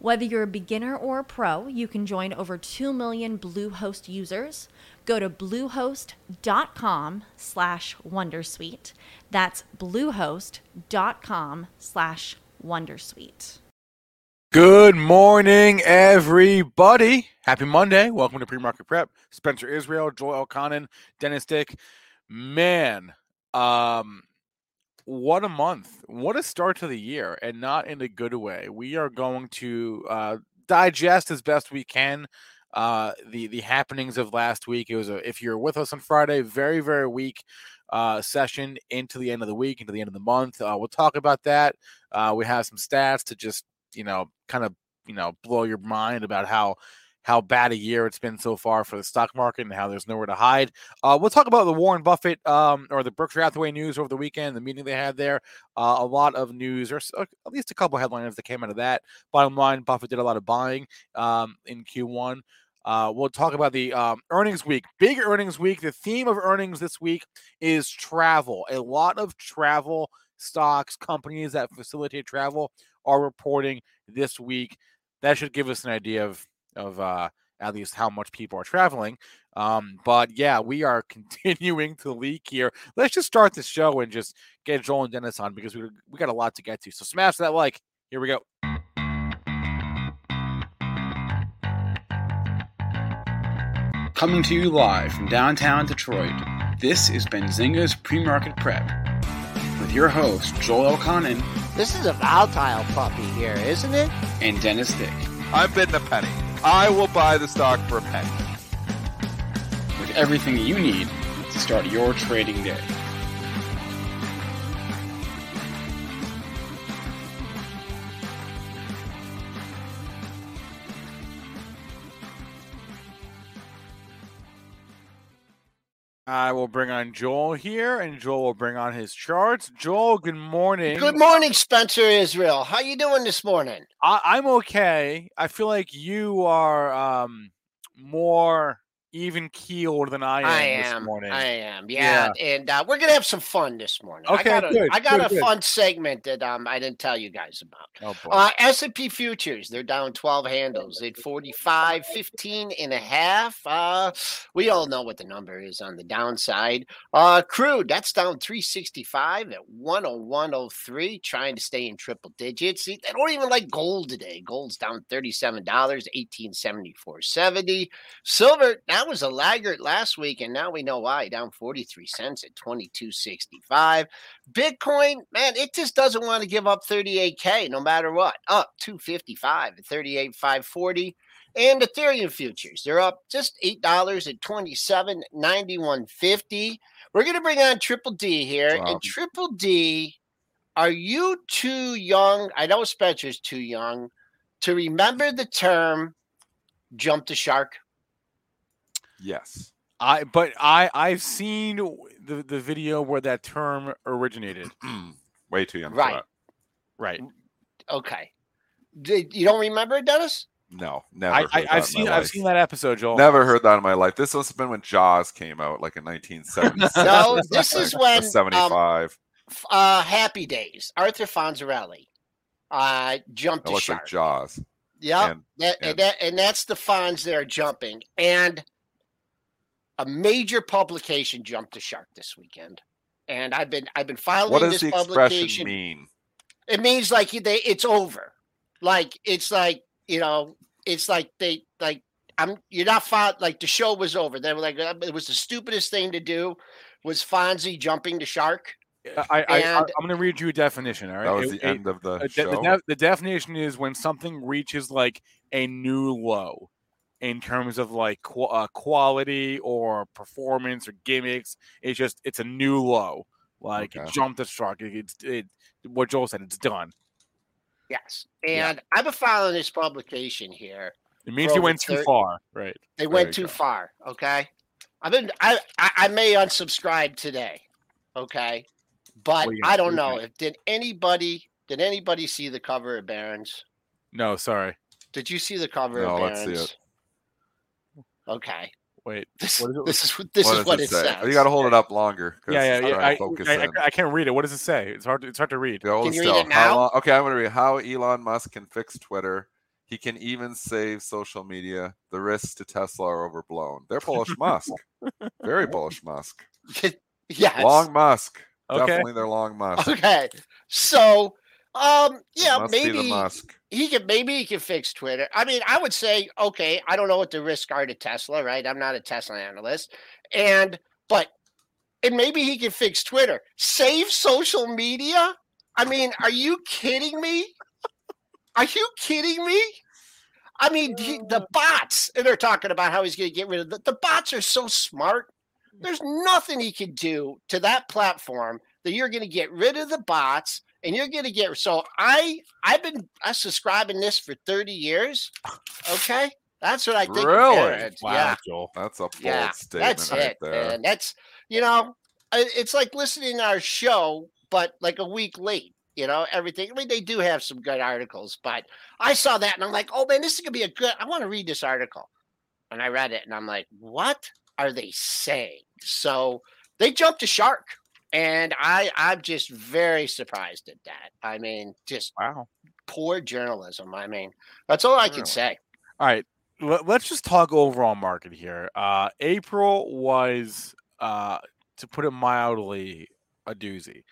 Whether you're a beginner or a pro, you can join over 2 million Bluehost users. Go to bluehost.com slash wondersuite. That's bluehost.com slash wondersuite. Good morning, everybody. Happy Monday. Welcome to Pre-Market Prep. Spencer Israel, Joel Elconin, Dennis Dick. Man, um, what a month. What a start to the year, and not in a good way. We are going to uh, digest as best we can uh, the the happenings of last week. It was a, if you're with us on Friday, very very weak uh, session into the end of the week, into the end of the month. Uh, we'll talk about that. Uh, we have some stats to just you know kind of you know blow your mind about how how bad a year it's been so far for the stock market and how there's nowhere to hide. Uh, we'll talk about the Warren Buffett um, or the Berkshire Hathaway news over the weekend, the meeting they had there. Uh, a lot of news, or at least a couple of headlines that came out of that. Bottom line, Buffett did a lot of buying um, in Q1. Uh, we'll talk about the um, earnings week, big earnings week. The theme of earnings this week is travel. A lot of travel stocks, companies that facilitate travel are reporting this week. That should give us an idea of of uh, at least how much people are traveling. Um, but yeah, we are continuing to leak here. Let's just start the show and just get Joel and Dennis on because we we got a lot to get to. So smash that like. Here we go. Coming to you live from downtown Detroit, this is Benzinga's Pre-Market Prep with your host, Joel Elconin. This is a volatile puppy here, isn't it? And Dennis Dick. I'm bidding a penny. I will buy the stock for a penny. With everything you need to start your trading day. I will bring on Joel here, and Joel will bring on his charts. Joel, good morning. Good morning, Spencer Israel. How you doing this morning? I, am okay. I feel like you are um, more even keeled than I am. I am. morning. I am. Yeah, yeah. and uh, we're gonna have some fun this morning. Okay, I got a, good, I got good, a good. fun segment that um I didn't tell you guys about. Oh boy. Uh, S&P futures, they're down 12 handles at 45, 15 and a half. Uh, we all know what the number is on the downside. Uh, crude, that's down 365 at 101.03, trying to stay in triple digits. See, they don't even like gold today. Gold's down $37, 1874.70. Silver, that was a laggard last week, and now we know why. Down 43 cents at 22.65. Bitcoin, man, it just doesn't want to give up 38K no matter what. Up 255 at 38.540. And Ethereum futures, they're up just $8 at 27.91.50. We're going to bring on Triple D here. Wow. And Triple D, are you too young? I know Spencer's too young to remember the term jump the shark. Yes. I but I I've seen the the video where that term originated. Way too young Right. for that. Right. Okay. Did, you don't remember it, Dennis? No, never. I, heard I that I've in seen my I've seen that episode, Joel. Never heard that in my life. This must have been when Jaws came out, like in 1976. No, this is when um, 75. f- uh, Happy Days, Arthur Fonzarelli, uh, jumped That the looks shark. like Jaws. Yep. And- that, and, and- that, and that's the Fonz that are jumping. And a major publication jumped the shark this weekend. And I've been I've been following What does this the publication. expression mean? It means like they it's over. Like it's like you know it's like they like I'm you're not fought like the show was over. They were like uh, it was the stupidest thing to do was Fonzie jumping the shark. I, I, I And- I'm going to read you a definition. All right. That was It- the it- end of the Uh, de- show. the, def- the definition is when something reaches like a new low in terms of like qu- uh, quality or performance or gimmicks. It's just it's a new low. Like it Okay. jumped the struck. It, it's it, what Joel said. It's done. Yes. Yeah. And I've been following this publication here. It means For you went too thir- far. Right. They There went too go. far. Okay. I've been I, I I may unsubscribe today. Okay. But What are I don't do, know man? if did anybody did anybody see the cover of Barron's? No, sorry. Did you see the cover No, of let's see it. Okay. Wait. This, What is it? this is what this what is what it it, say? says. You got to hold it up longer. Yeah, yeah, yeah. trying I, focus I. I, I can't read it. What does it say? It's hard. To, it's hard to read. Can you read still. it How now? long- okay, I'm gonna read how Elon Musk can fix Twitter. He can even save social media. The risks to Tesla are overblown. They're bullish Musk. Very bullish Musk. yes. Long Musk. Okay. Definitely they're long Musk. Okay. So um yeah, must be the maybe Musk. He could maybe he could fix Twitter. I mean, I would say, okay, I don't know what the risks are to Tesla, right? I'm not a Tesla analyst. And but and maybe he could fix Twitter. Save social media? I mean, are you kidding me? Are you kidding me? I mean, he, the bots, and they're talking about how he's going to get rid of the, the bots are so smart. There's nothing he can do to that platform that you're going to get rid of the bots and you're to get so I I've been I subscribing this for 30 years. Okay? That's what I think. Really? Wow, Yeah. Joel. That's a bold Yeah. statement That's right it. there. Man. That's you know, it's like listening to our show, but like a week late. You know, everything. I mean, they do have some good articles, but I saw that and I'm like, oh man, this is gonna be a good. I want to read this article, and I read it and I'm like, what are they saying? So they jumped a shark, and I I'm just very surprised at that. I mean, just Wow. poor journalism. I mean, that's all I can Really? say. All right, let, us just talk overall market here. Uh, April was, uh, to put it mildly, a doozy.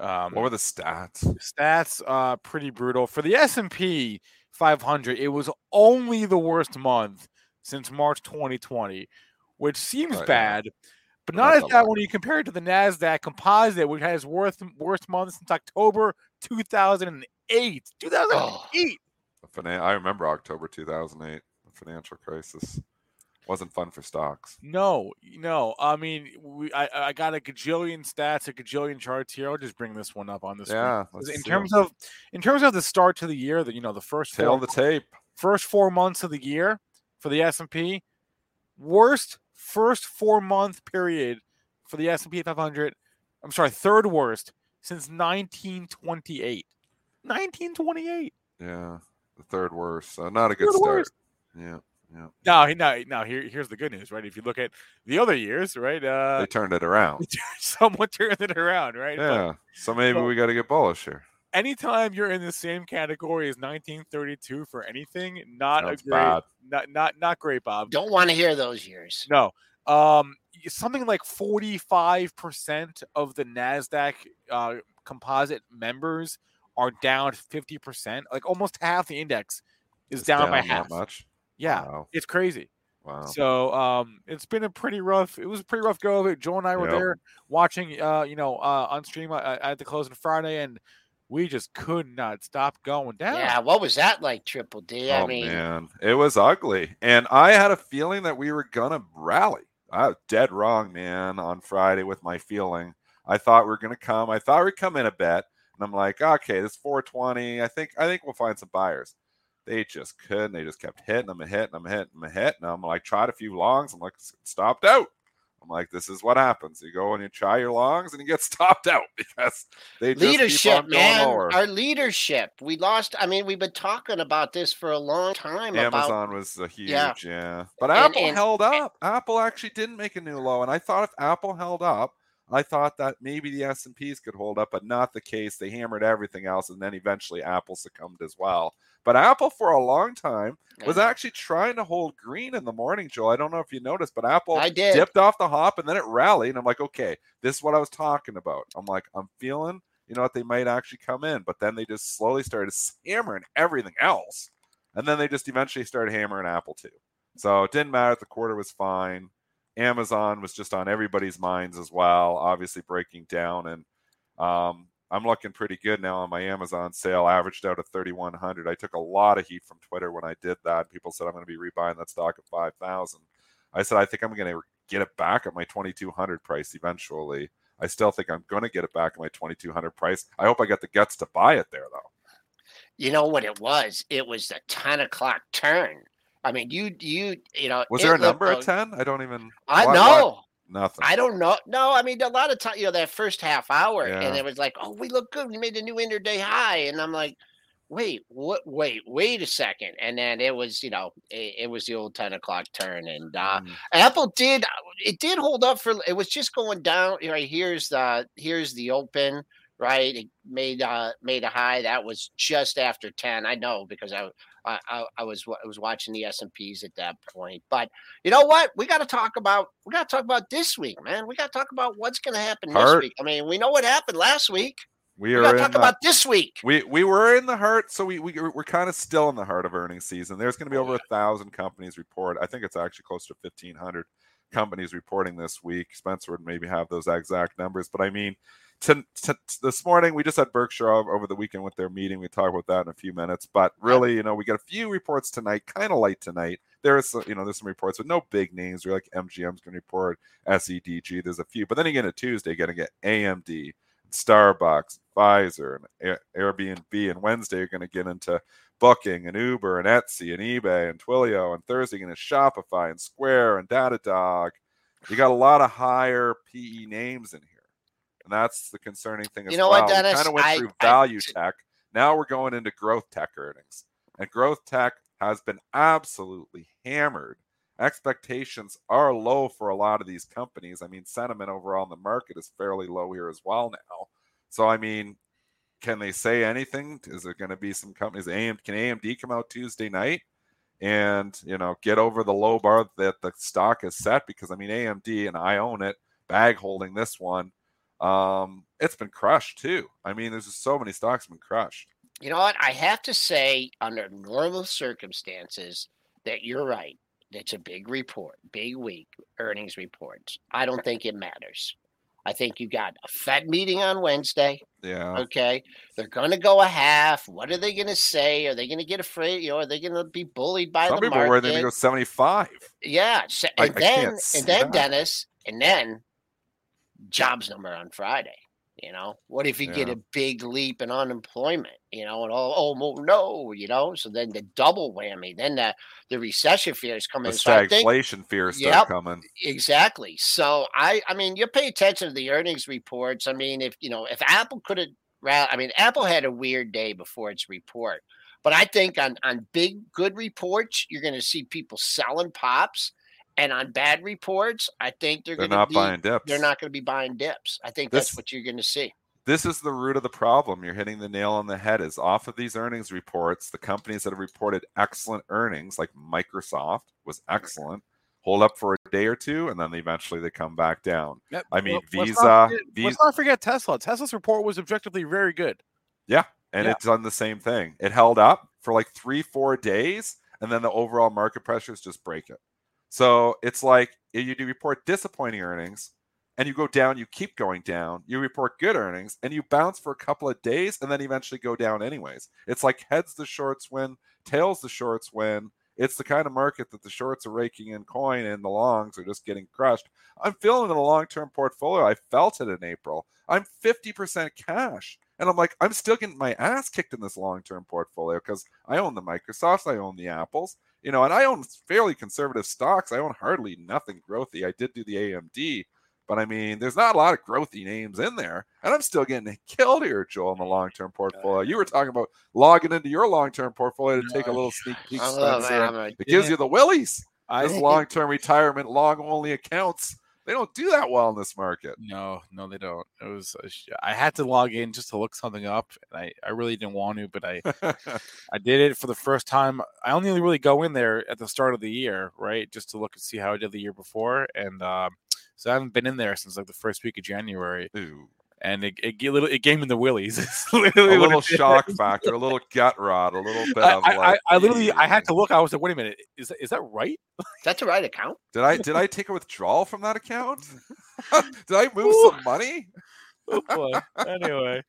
Um, what were the stats? stats? Uh, pretty brutal for the S and P 500. It was only the worst month since March 2020, which seems Right, yeah. bad. But not as that bad when you compare it to the Nasdaq Composite, which has worst worst month since October 2008. Ah. 2008. The finan- I remember October 2008, the financial crisis. Wasn't fun for stocks. No, no. I mean, we, I, I got a gajillion stats, a gajillion charts here. I'll just bring this one up on this. Yeah, In terms of, in terms of the start to the year, that you know, the first tail four, the tape. first four months of the year for the S and P, worst first four month period for the S and P 500. I'm sorry, third worst since 1928. 1928. Yeah, the third worst. So not a good Third start. worst. Yeah, yeah. Now, now, now, here, here's the good news, right? If you look at the other years, right, uh, They turned it around. someone turned it around, right? But Yeah. So maybe so- we got to get bullish here. Anytime you're in the same category as 1932 for anything, not Sounds a great, bad. not not not great, Bob. Don't want to hear those years. No, um, something like 45 percent of the Nasdaq uh, composite members are down 50 percent. Like almost half the index is It's down, by that half. much. Yeah, Wow. it's crazy. Wow. So um, it's been a pretty rough. It was a pretty rough go of it. Joe and I were Yep. there watching, uh, you know, uh, on stream uh, at the close on Friday, and we just could not stop going down. Yeah, what was that like, Triple D? I oh mean, man, it was ugly, and I had a feeling that we were gonna rally. I was dead wrong, man. On Friday with my feeling, I thought we were gonna come. I thought we'd come in a bet, and I'm like, okay, this 420. I think I think we'll find some buyers. They just couldn't. They just kept hitting them and hitting them, hitting them, and hitting them. I'm like, tried a few longs. I'm like, stopped out. I'm like, this is what happens. You go and you try your longs, and you get stopped out because they leadership, man. lower. Our leadership. We lost. I mean, we've been talking about this for a long time. About Amazon was a huge, Yeah. yeah. But And- Apple and- held up. Apple actually didn't make a new low, and I thought if Apple held up, I thought that maybe the S and P's could hold up, but not the case. They hammered everything else, and then eventually Apple succumbed as well. But Apple, for a long time, was actually trying to hold green in the morning, Joel. I don't know if you noticed, but Apple I did. dipped off the hop and then it rallied. And I'm like, okay, this is what I was talking about. I'm like, I'm feeling, you know what, they might actually come in. But then they just slowly started hammering everything else. And then they just eventually started hammering Apple too. So it didn't matter. If the quarter was fine. Amazon was just on everybody's minds as well, obviously breaking down. And Um, I'm looking pretty good now on my Amazon sale, averaged out at 3,100. I took a lot of heat from Twitter when I did that. People said I'm going to be rebuying that stock at 5,000. I said I think I'm going to get it back at my 2,200 price eventually. I still think I'm going to get it back at my 2,200 price. I hope I get the guts to buy it there though. You know what it was? It was the 10 o'clock turn. I mean, you, you, you know, was there a number at 10? I don't even. I know. Nothing. I don't know. No, I mean a lot of time, you know, that first half hour, Yeah. and it was like, "Oh, we look good. We made a new interday high," and I'm like, "Wait, what? Wait, wait a second. And then it was, you know, it, it was the old ten o'clock turn, and uh, Mm. Apple did it did hold up for. It was just going down. Right here's the here's the open. Right, it made uh made a high that was just after ten. I know because I I, I, I was I was watching the S and P's at that point. But you know what? We got to talk about we got to talk about this week, man. We got to talk about what's going to happen this Heart. week. I mean, we know what happened last week. We We are talk the, about this week. we we were in the heart, so we, we we're kind of still in the heart of earnings season. There's going to be Oh, over a thousand companies report. I think it's actually close to 1,500 companies reporting this week. Spencer would maybe have those exact numbers, but I mean, to, to, this morning we just had Berkshire over, the weekend with their meeting. We talk about that in a few minutes, but really, you know, we got a few reports tonight, kind of light tonight. There is, you know, there's some reports with no big names. You're like MGM's going to report, SEDG. There's a few, but then again, a Tuesday, going to get AMD, Starbucks, Pfizer, and Air- Airbnb. And Wednesday, you're going to get into Booking and Uber and Etsy and eBay and Twilio. And Thursday, you're going to Shopify and Square and Datadog. You got a lot of higher PE names in here. And that's the concerning thing as You know well. what, Dennis? kind of went I- through I- value tech. Now we're going into growth tech earnings. And growth tech has been absolutely hammered. Expectations are low for a lot of these companies. I mean, sentiment overall in the market is fairly low here as well now. So, I mean, can they say anything? Is there going to be some companies? AM, can AMD come out Tuesday night and you know get over the low bar that the stock is set? Because I mean, AMD and I own it, bag holding this one. Um, it's been crushed too. I mean, there's just so many stocks been crushed. You know what? I have to say, under normal circumstances, that you're right. It's a big report, big week, earnings reports. I don't think it matters. I think you got a Fed meeting on Wednesday. Yeah. Okay. They're going to go a half. What are they going to say? Are they going to get afraid? You know, are they going to be bullied by Some the people market? were going to go 75. Yeah. so- and I then, see and then that. Dennis, and then jobs number on Friday. You know, what if you get a big leap in unemployment? You know, and oh, oh no, you know, so then the double whammy, then the the recession fears come The in. So stagflation fears start coming. Exactly. So I I mean you pay attention to the earnings reports. I mean if you know if Apple could have I mean Apple had a weird day before its report. But I think on on big good reports you're going to see people selling pops and on bad reports I think they're, They're going to not be buying dips. they're not going to be buying dips. I think that's what you're going to see. this is the root of the problem. You're hitting the nail on the head. Is off of these earnings reports, the companies that have reported excellent earnings, like Microsoft, was excellent, hold up for a day or two, and then eventually they come back down. Yep. I mean, Well, let's Visa, not forget- Visa, Let's not forget Tesla. Tesla's report was objectively very good. yeah, and Yeah. it's done the same thing. It held up for like three, four days, and then the overall market pressures just break it. So it's like you report disappointing earnings and you go down, you keep going down. You report good earnings and you bounce for a couple of days and then eventually go down anyways. It's like heads the shorts win, tails the shorts win. It's the kind of market that the shorts are raking in coin and the longs are just getting crushed. I'm feeling in a long term portfolio. I felt it in April. I'm 50% cash. And I'm like, I'm still getting my ass kicked in this long term portfolio because I own the Microsofts, I own the Apples, you know, and I own fairly conservative stocks. I own hardly nothing growthy. I did do the AMD, but I mean, there's not a lot of growthy names in there. And I'm still getting killed here, Joel, in the long term portfolio. You were talking about logging into your long term portfolio to take a little sneak peek, Spencer. It gives you the willies. I This long term retirement, long only accounts. They don't do that well in this market. no, no, they don't. It was I had to log in just to look something up, and I, I really didn't want to, but I I did it for the first time. I only really go in there at the start of the year, right, just to look and see how I did the year before, and um, so I haven't been in there since like the first week of January, Ooh. And it it, g- little, it gave me the willies. A little shock factor, a little gut rot, a little bit I, of like. I, I literally I had to look. I was like, wait a minute, is that, is that right? That's the right account. Did I did I take a withdrawal from that account? did I move Ooh. some money? oh boy. Anyway,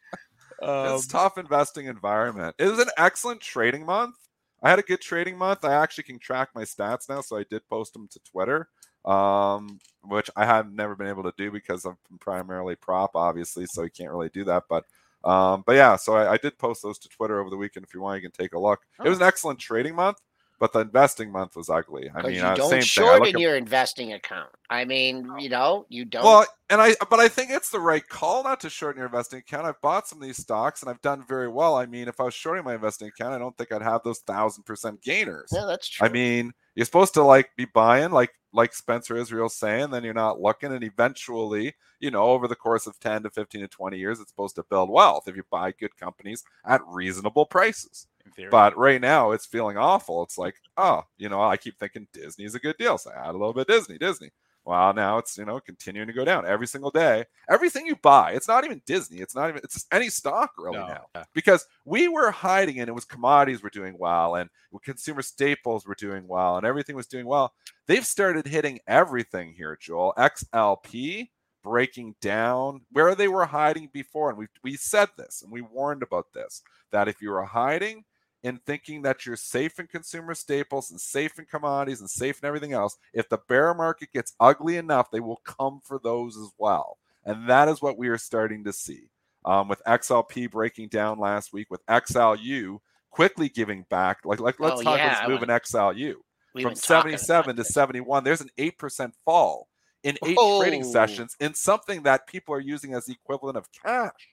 um, it's tough investing environment. It was an excellent trading month. I had a good trading month. I actually can track my stats now, so I did post them to Twitter, um, which I have never been able to do because I'm primarily prop, obviously, so you can't really do that. But um, but yeah, so I, I, did post those to Twitter over the weekend. If you want, you can take a look. Oh. It was an excellent trading month but the investing month was ugly. I mean, you uh, don't same shorten thing. your investing account. I mean, you know, you don't. Well, and I, but I think it's the right call not to shorten your investing account. I've bought some of these stocks and I've done very well. I mean, if I was shorting my investing account, I don't think I'd have those thousand percent gainers. Yeah, that's true. I mean, you're supposed to like be buying, like like Spencer Israel saying, then you're not looking, and eventually, you know, over the course of 10 to 15 to 20 years, it's supposed to build wealth if you buy good companies at reasonable prices. But right now, it's feeling awful. It's like, oh, you know, I keep thinking Disney's a good deal, so I add a little bit Disney, Disney. Well, now it's you know continuing to go down every single day. Everything you buy, it's not even Disney. It's not even it's any stock really no. now because we were hiding and it was commodities were doing well and consumer staples were doing well and everything was doing well. They've started hitting everything here, Joel. XLP breaking down where they were hiding before, and we we said this and we warned about this that if you were hiding in thinking that you're safe in consumer staples and safe in commodities and safe in everything else. If the bear market gets ugly enough, they will come for those as well. And that is what we are starting to see. Um, with XLP breaking down last week, with XLU quickly giving back. Like, like let's oh, talk yeah, about moving XLU from 77 to 71. There's an 8% fall in eight oh. trading sessions in something that people are using as the equivalent of cash.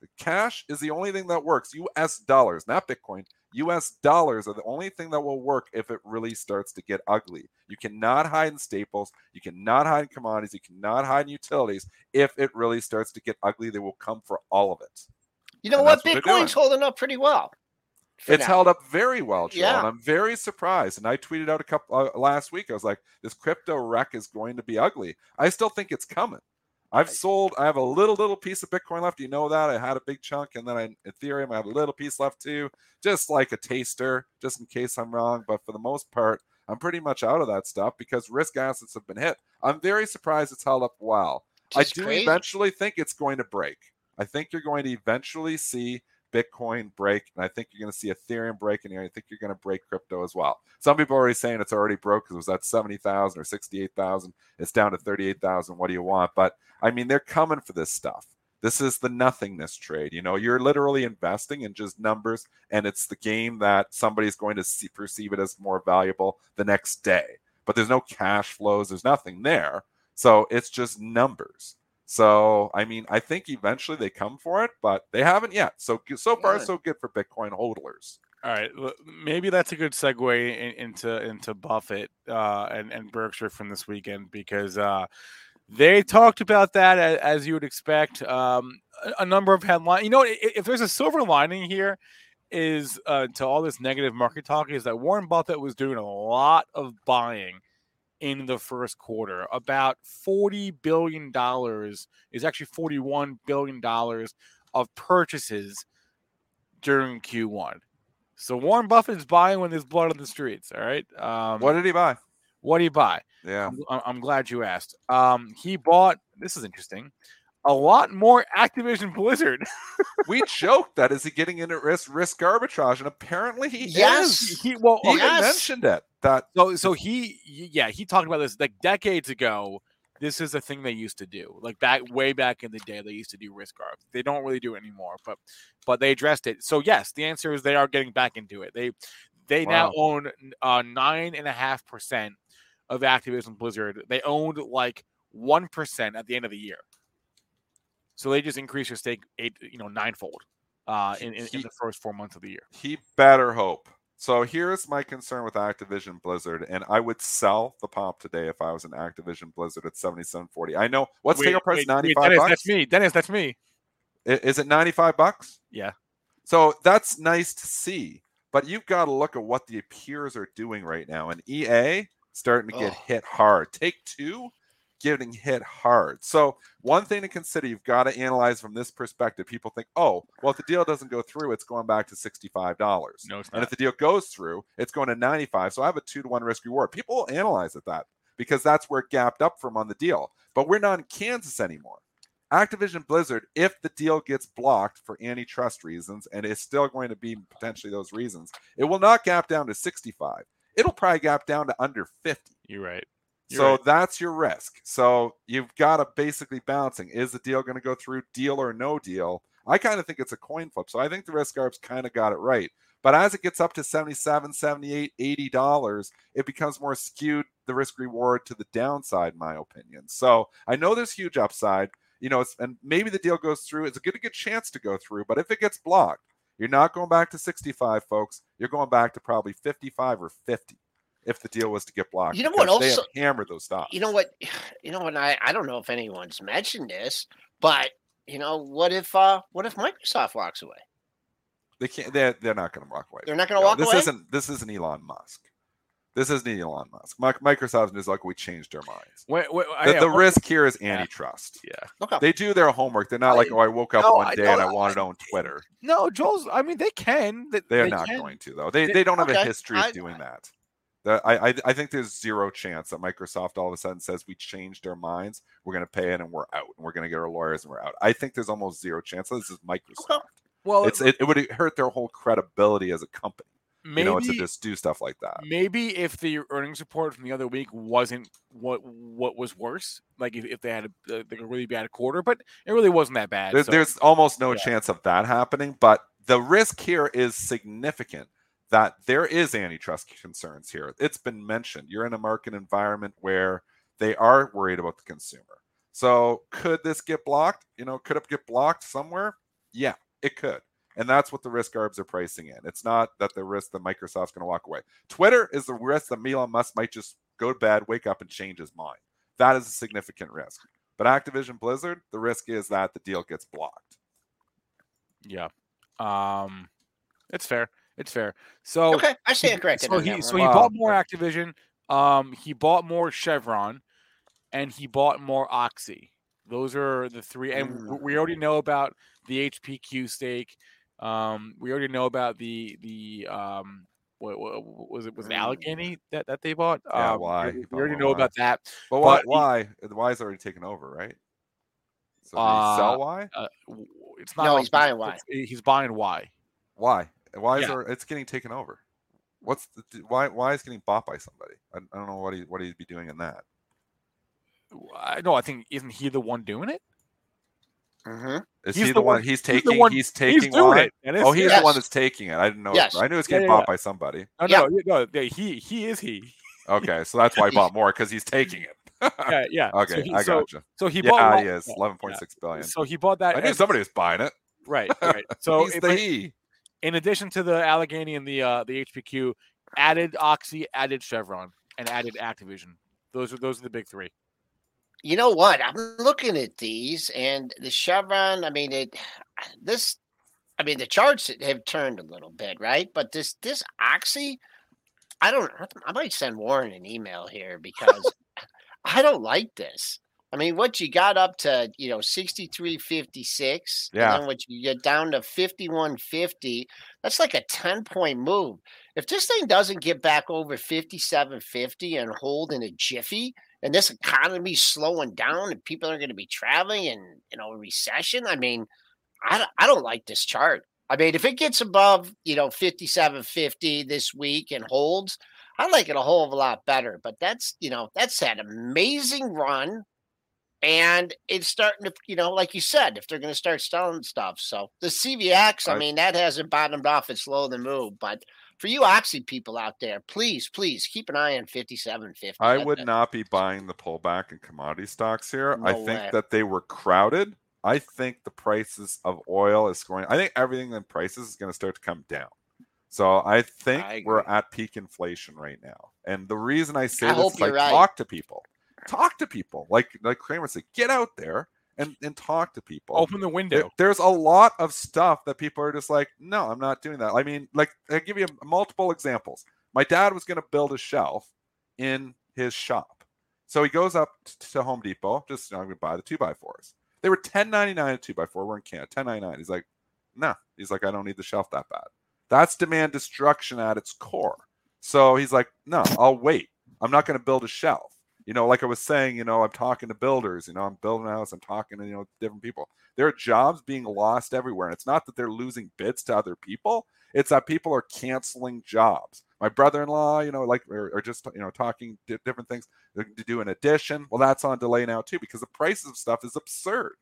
The cash is the only thing that works. US dollars, not Bitcoin. US dollars are the only thing that will work if it really starts to get ugly. You cannot hide in staples. You cannot hide in commodities. You cannot hide in utilities. If it really starts to get ugly, they will come for all of it. You know and what? Bitcoin's holding up pretty well. It's now. held up very well, Joel, yeah. and I'm very surprised. And I tweeted out a couple uh, last week. I was like, "This crypto wreck is going to be ugly." I still think it's coming. I've sold. I have a little little piece of Bitcoin left. You know that I had a big chunk, and then I Ethereum. I have a little piece left too, just like a taster, just in case I'm wrong. But for the most part, I'm pretty much out of that stuff because risk assets have been hit. I'm very surprised it's held up well. Just I do crazy. eventually think it's going to break. I think you're going to eventually see Bitcoin break, and I think you're going to see Ethereum break, and I think you're going to break crypto as well. Some people are already saying it's already broke because it was at 70,000 or 68,000. It's down to 38,000. What do you want? But I mean, they're coming for this stuff. This is the nothingness trade. You know, you're literally investing in just numbers, and it's the game that somebody's going to see, perceive it as more valuable the next day. But there's no cash flows, there's nothing there. So it's just numbers. So, I mean, I think eventually they come for it, but they haven't yet. So, so far, yeah. so good for Bitcoin holders. All right, maybe that's a good segue in, into into Buffett uh, and and Berkshire from this weekend because uh, they talked about that as, as you would expect. Um, a, a, number of headlines. You know, if, if there's a silver lining here, is uh, to all this negative market talk is that Warren Buffett was doing a lot of buying in the first quarter. About $40 billion is actually $41 billion of purchases during Q1. So Warren Buffett's buying when there's blood on the streets. All right. Um, what did he buy? What did he buy? Yeah. I'm, I'm glad you asked. Um, he bought, this is interesting, a lot more Activision Blizzard. we joked that is he getting into risk risk arbitrage, and apparently he yes. is. He well he yes. mentioned it. That so so he yeah he talked about this like decades ago. This is a thing they used to do, like back way back in the day. They used to do risk arb. They don't really do it anymore, but but they addressed it. So yes, the answer is they are getting back into it. They they wow. now own uh, nine and a half percent of Activision Blizzard. They owned like one percent at the end of the year. So they just increase your stake eight, you know, ninefold uh, in, in, he, in the first four months of the year. He better hope. So here's my concern with Activision Blizzard, and I would sell the pop today if I was an Activision Blizzard at 77.40. I know what's the price? 95 Dennis, bucks. That's me. Dennis, that's me. Is it 95 bucks? Yeah. So that's nice to see, but you've got to look at what the peers are doing right now, and EA starting to get oh. hit hard. Take two getting hit hard. So, one thing to consider, you've got to analyze from this perspective. People think, oh, well, if the deal doesn't go through, it's going back to $65. No. And if the deal goes through, it's going to 95 So I have a two to one risk reward. People will analyze at that because that's where it gapped up from on the deal. But we're not in Kansas anymore. Activision Blizzard, if the deal gets blocked for antitrust reasons, and it's still going to be potentially those reasons, it will not gap down to 65. It'll probably gap down to under 50. You're right. You're so right. that's your risk. So you've got to basically balancing is the deal going to go through, deal or no deal? I kind of think it's a coin flip. So I think the risk arbs kind of got it right. But as it gets up to 77, 78, 80 dollars, it becomes more skewed the risk reward to the downside, in my opinion. So I know there's huge upside, you know, it's, and maybe the deal goes through. It's a good, good chance to go through, but if it gets blocked, you're not going back to 65, folks. You're going back to probably 55 or 50 if the deal was to get blocked. You know what because they also- have hammered those stocks. You know what? You know what? I, I don't know if anyone's mentioned this, but you know what if uh what if Microsoft walks away? They can't. They're, they're not going to walk away. They're not going No, to walk this away. This isn't. This isn't Elon Musk. This isn't Elon Musk. Mi- Microsoft is like we changed our minds. Wait, wait, The, yeah, the what- risk here is antitrust. Yeah. okay. They do their homework. They're not like, oh, I woke up no, one I day and I wanted to own Twitter. No, Joel's. I mean, they can. They, They're they not can. going to though. They They- they don't have a history of I- doing that. I, I I think there's zero chance that Microsoft all of a sudden says we changed our minds. We're going to pay it and we're out. And we're going to get our lawyers and we're out. I think there's almost zero chance. This is Microsoft. Well, It's it, it would hurt their whole credibility as a company. maybe you know, to just do stuff like that. maybe if the earnings report from the other week wasn't what what was worse, like if, if they had a, uh, like a really bad quarter, but it really wasn't that bad. There- so- there's almost no yeah. chance of that happening, but the risk here is significant that there is antitrust concerns here. It's been mentioned. You're in a market environment where they are worried about the consumer. So could this get blocked? You know, could it get blocked somewhere? Yeah, it could. And that's what the risk arbs are pricing in. It's not that the risk that Microsoft's going to walk away. Twitter is the risk that Elon Musk might just go to bed, wake up, and change his mind. That is a significant risk. But Activision Blizzard, the risk is that the deal gets blocked. yeah. Um, it's fair. It's fair. So Okay, I stand corrected. So he so he Wow. bought more Activision. Um, he bought more Chevron, and he bought more Oxy. Those are the three, and w- we already know about the HPQ stake. Um, we already know about the the um, what, what was it? Was it Allegheny that, that they bought? Yeah, um, why? We, we already know why. about that. But why? But he- why? Why is already taken over, right? So Uh, sell why? Uh, it's not. No, like- he's buying it's- He's buying why? Why? Why is yeah. there? It's getting taken over. What's the, why? Why is it getting bought by somebody? I, I don't know what he what he'd be doing in that. I know. I think isn't he the one doing it? Mhm. Is He's he the the one? one- He's he's taking. one- He's taking. He's doing it. And Oh, he's Yes. the one that's taking it. I didn't know. Yes. I knew it was Yeah, getting yeah, bought yeah. by somebody. No, Yeah. no, yeah, no, he he is he. Okay, so that's why he bought more because he's taking it. Yeah, yeah. okay, so he, I gotcha. So he bought. Yeah, he is yeah, eleven point six billion. So he bought that. I knew and- somebody was buying it. right, right. So he's it- the he. In addition to the Allegheny and the uh, the HPQ, added Oxy, added Chevron, and added Activision. Those are those are the big three. You know what? I'm looking at these and the Chevron. I mean, it. This. I mean, the charts have turned a little bit, right? But this this Oxy, I don't. I might send Warren an email here because I don't like this. I mean, what you got up to, you know, sixty three fifty six, Yeah. and then what you get down to fifty one fifty. That's like a ten point move. If this thing doesn't get back over fifty seven fifty and hold in a jiffy, and this economy's slowing down and people are going to be traveling and you know recession i mean I, don't- I don't like this chart i mean if it gets above you know 5750 this week and holds i like it a whole of a lot better but that's you know that's that amazing run and it's starting to you know like you said if they're going to start selling stuff so the cvx i I- mean that hasn't bottomed off it's slow the move but for you oxy people out there please please keep an eye on 5750 I would not be buying the pullback in commodity stocks here. I think way. that they were crowded. I think the prices of oil is going. I think everything in prices is going to start to come down. So I think I we're at peak inflation right now. And the reason I say I this is you're right. talk to people, talk to people. Like like Cramer said, get out there and and talk to people. Open the There- window. there's a lot of stuff that people are just like, no, I'm not doing that. I mean, like, I'll give you multiple examples. My dad was going to build a shelf in his shop. So he goes up to Home Depot, just, you know, I'm going to buy the two by fours. They were $10.99 a two by four. We're in Canada, $10.99. He's like, no. He's like, I don't need the shelf that bad. That's demand destruction at its core. So he's like, no, I'll wait. I'm not going to build a shelf. You know, like I was saying, you know, I'm talking to builders, you know, I'm building a house, I'm talking to, you know, different people. There are jobs being lost everywhere. And it's not that they're losing bids to other people, it's that people are canceling jobs. My brother-in-law, you know, like or, or just you know talking different things to do an addition. Well, that's on delay now too because the prices of stuff is absurd.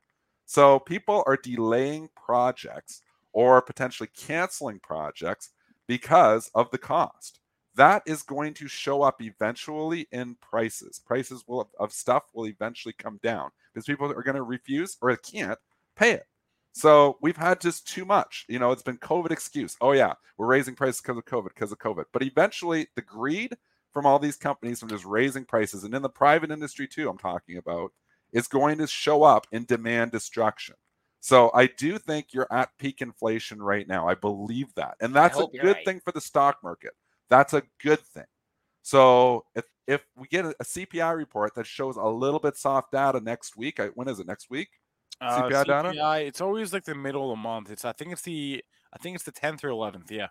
So people are delaying projects or potentially canceling projects because of the cost. That is going to show up eventually in prices. Prices will of stuff will eventually come down because people are going to refuse or can't pay it. So we've had just too much. You know, it's been COVID excuse. Oh yeah, we're raising prices because of COVID, because of COVID. But eventually, the greed from all these companies from just raising prices, and in the private industry too, I'm talking about, is going to show up in demand destruction. So I do think you're at peak inflation right now. I believe that, and that's a good right. thing for the stock market. That's a good thing. So if if we get a, CPI report that shows a little bit soft data next week, I, when is it next week? Uh, CPI, data? It's always like the middle of the month. It's I think it's the I think it's the tenth or eleventh. Yeah.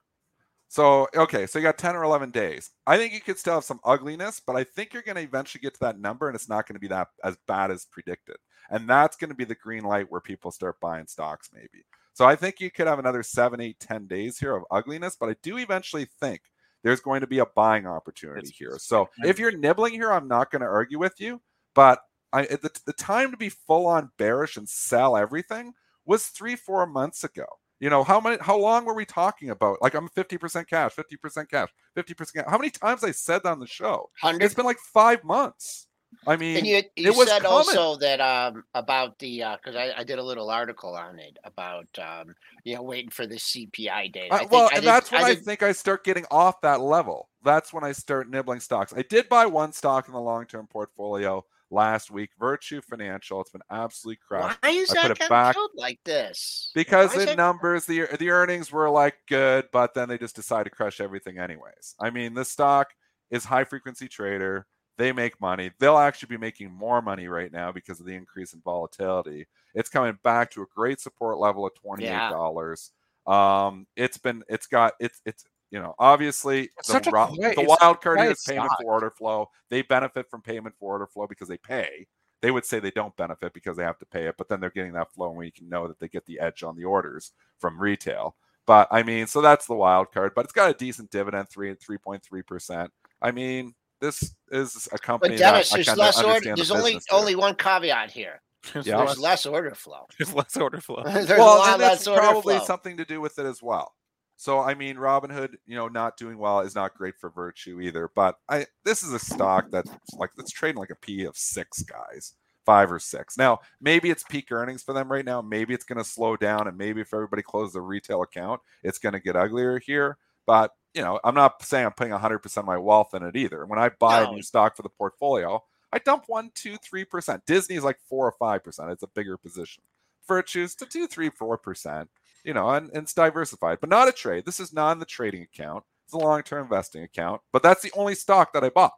So okay, so you got ten or eleven days. I think you could still have some ugliness, but I think you're going to eventually get to that number, and it's not going to be that as bad as predicted. And that's going to be the green light where people start buying stocks, maybe. So I think you could have another seven, eight, ten days here of ugliness, but I do eventually think there's going to be a buying opportunity it's, here. So if you're nibbling here, I'm not going to argue with you, but I the, the time to be full on bearish and sell everything was three, four months ago. You know, how many how long were we talking about? Like I'm 50% cash, 50% cash, 50% cash. How many times I said that on the show? 100? It's been like five months. I mean, and you, you said coming. also that um, about the because uh, I, I, did a little article on it about um, you know waiting for the CPI data. Uh, well, and that's when I, I think I start getting off that level. That's when I start nibbling stocks. I did buy one stock in the long term portfolio last week. Virtu Financial, it's been absolutely crushed. Why is I that put it back like this? Because the numbers, the the earnings were like good, but then they just decided to crush everything anyways. I mean, this stock is high frequency trader. They make money. They'll actually be making more money right now because of the increase in volatility. It's coming back to a great support level of twenty eight dollars. Yeah. Um, it's been it's got it's it's you know, obviously the, the wild card is payment for order flow. They benefit from payment for order flow because they pay. They would say they don't benefit because they have to pay it, but then they're getting that flow and we can know that they get the edge on the orders from retail. But I mean, so that's the wild card, but it's got a decent dividend, three and three point three percent. I mean, this is a company. But Dennis, there's less order. There's the only only one caveat here. yeah. There's less order flow. There's less order flow. there's well, that's probably flow. something to do with it as well. So I mean, Robinhood, you know, not doing well is not great for Virtu either. But I this is a stock that's like that's trading like a P of six guys, five or six. Now maybe it's peak earnings for them right now. Maybe it's going to slow down, and maybe if everybody closes a retail account, it's going to get uglier here. But you know, I'm not saying I'm putting 100% of my wealth in it either. When I buy no. a new stock for the portfolio, I dump one, two, three percent. Disney is like four or five percent. It's a bigger position. Virtu's to two, three, four percent you know, and, and it's diversified, but not a trade. This is not in the trading account. It's a long-term investing account, but that's the only stock that I bought.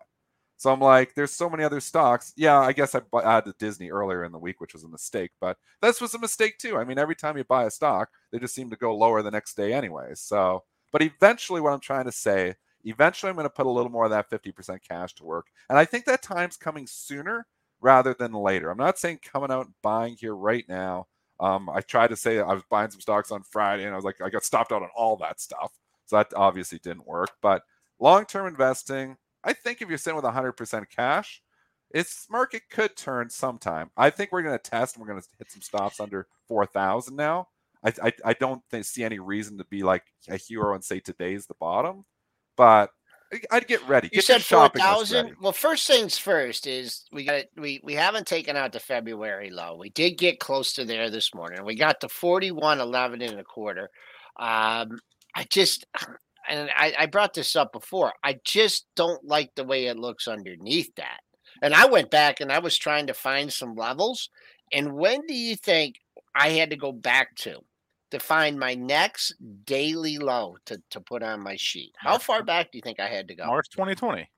So I'm like, there's so many other stocks. Yeah, I guess I added Disney earlier in the week, which was a mistake, but this was a mistake too. I mean, every time you buy a stock, they just seem to go lower the next day anyway. So, but eventually, what I'm trying to say, eventually, I'm going to put a little more of that 50% cash to work, and I think that time's coming sooner rather than later. I'm not saying coming out and buying here right now. Um, I tried to say I was buying some stocks on Friday, and I was like, I got stopped out on all that stuff. So that obviously didn't work. But long term investing, I think if you're sitting with 100% cash, its market could turn sometime. I think we're going to test and we're going to hit some stops under 4,000 now. I, I, I don't think, see any reason to be like a hero and say today's the bottom, but I'd get ready. You said four thousand. Well, first things first is we got we we haven't taken out the February low. We did get close to there this morning. We got to forty one eleven and a quarter. Um, I just and I, I brought this up before. I just don't like the way it looks underneath that. And I went back and I was trying to find some levels. And when do you think I had to go back to? To find my next daily low to, to put on my sheet. How far back do you think I had to go? March 2020.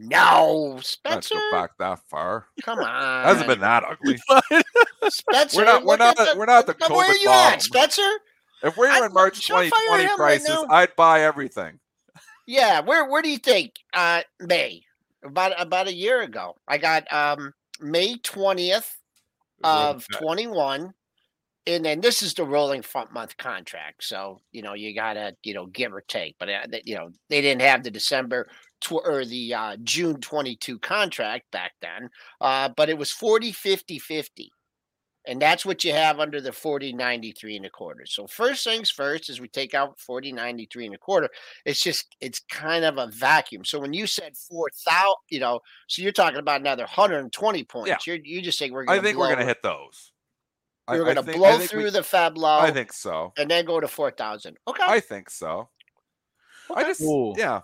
No, Spencer. Let's back that far. Come on, hasn't been that ugly. Spencer, we're not. We're not. The, we're not the. COVID where are you bomb. at, Spencer? If we were in March 2020 prices, right I'd buy everything. Yeah, where where do you think? Uh, May. about about a year ago. I got um May twentieth of twenty one, and then this is the rolling front month contract. So you know you gotta you know give or take, but uh, you know they didn't have the December tw- or the uh, June twenty two contract back then, uh, but it was 40, 50, 50. And that's what you have under the 4093 and a quarter. So first things first is we take out 4093 and a quarter. It's just it's kind of a vacuum. So when you said 4000, you know, so you're talking about another 120 points. Yeah. You're you just think we're gonna I think we're going to hit those. I- We're gonna blow through we- the fab low I think so. and then go to 4000. Okay. I think so. I just Ooh. yeah. I-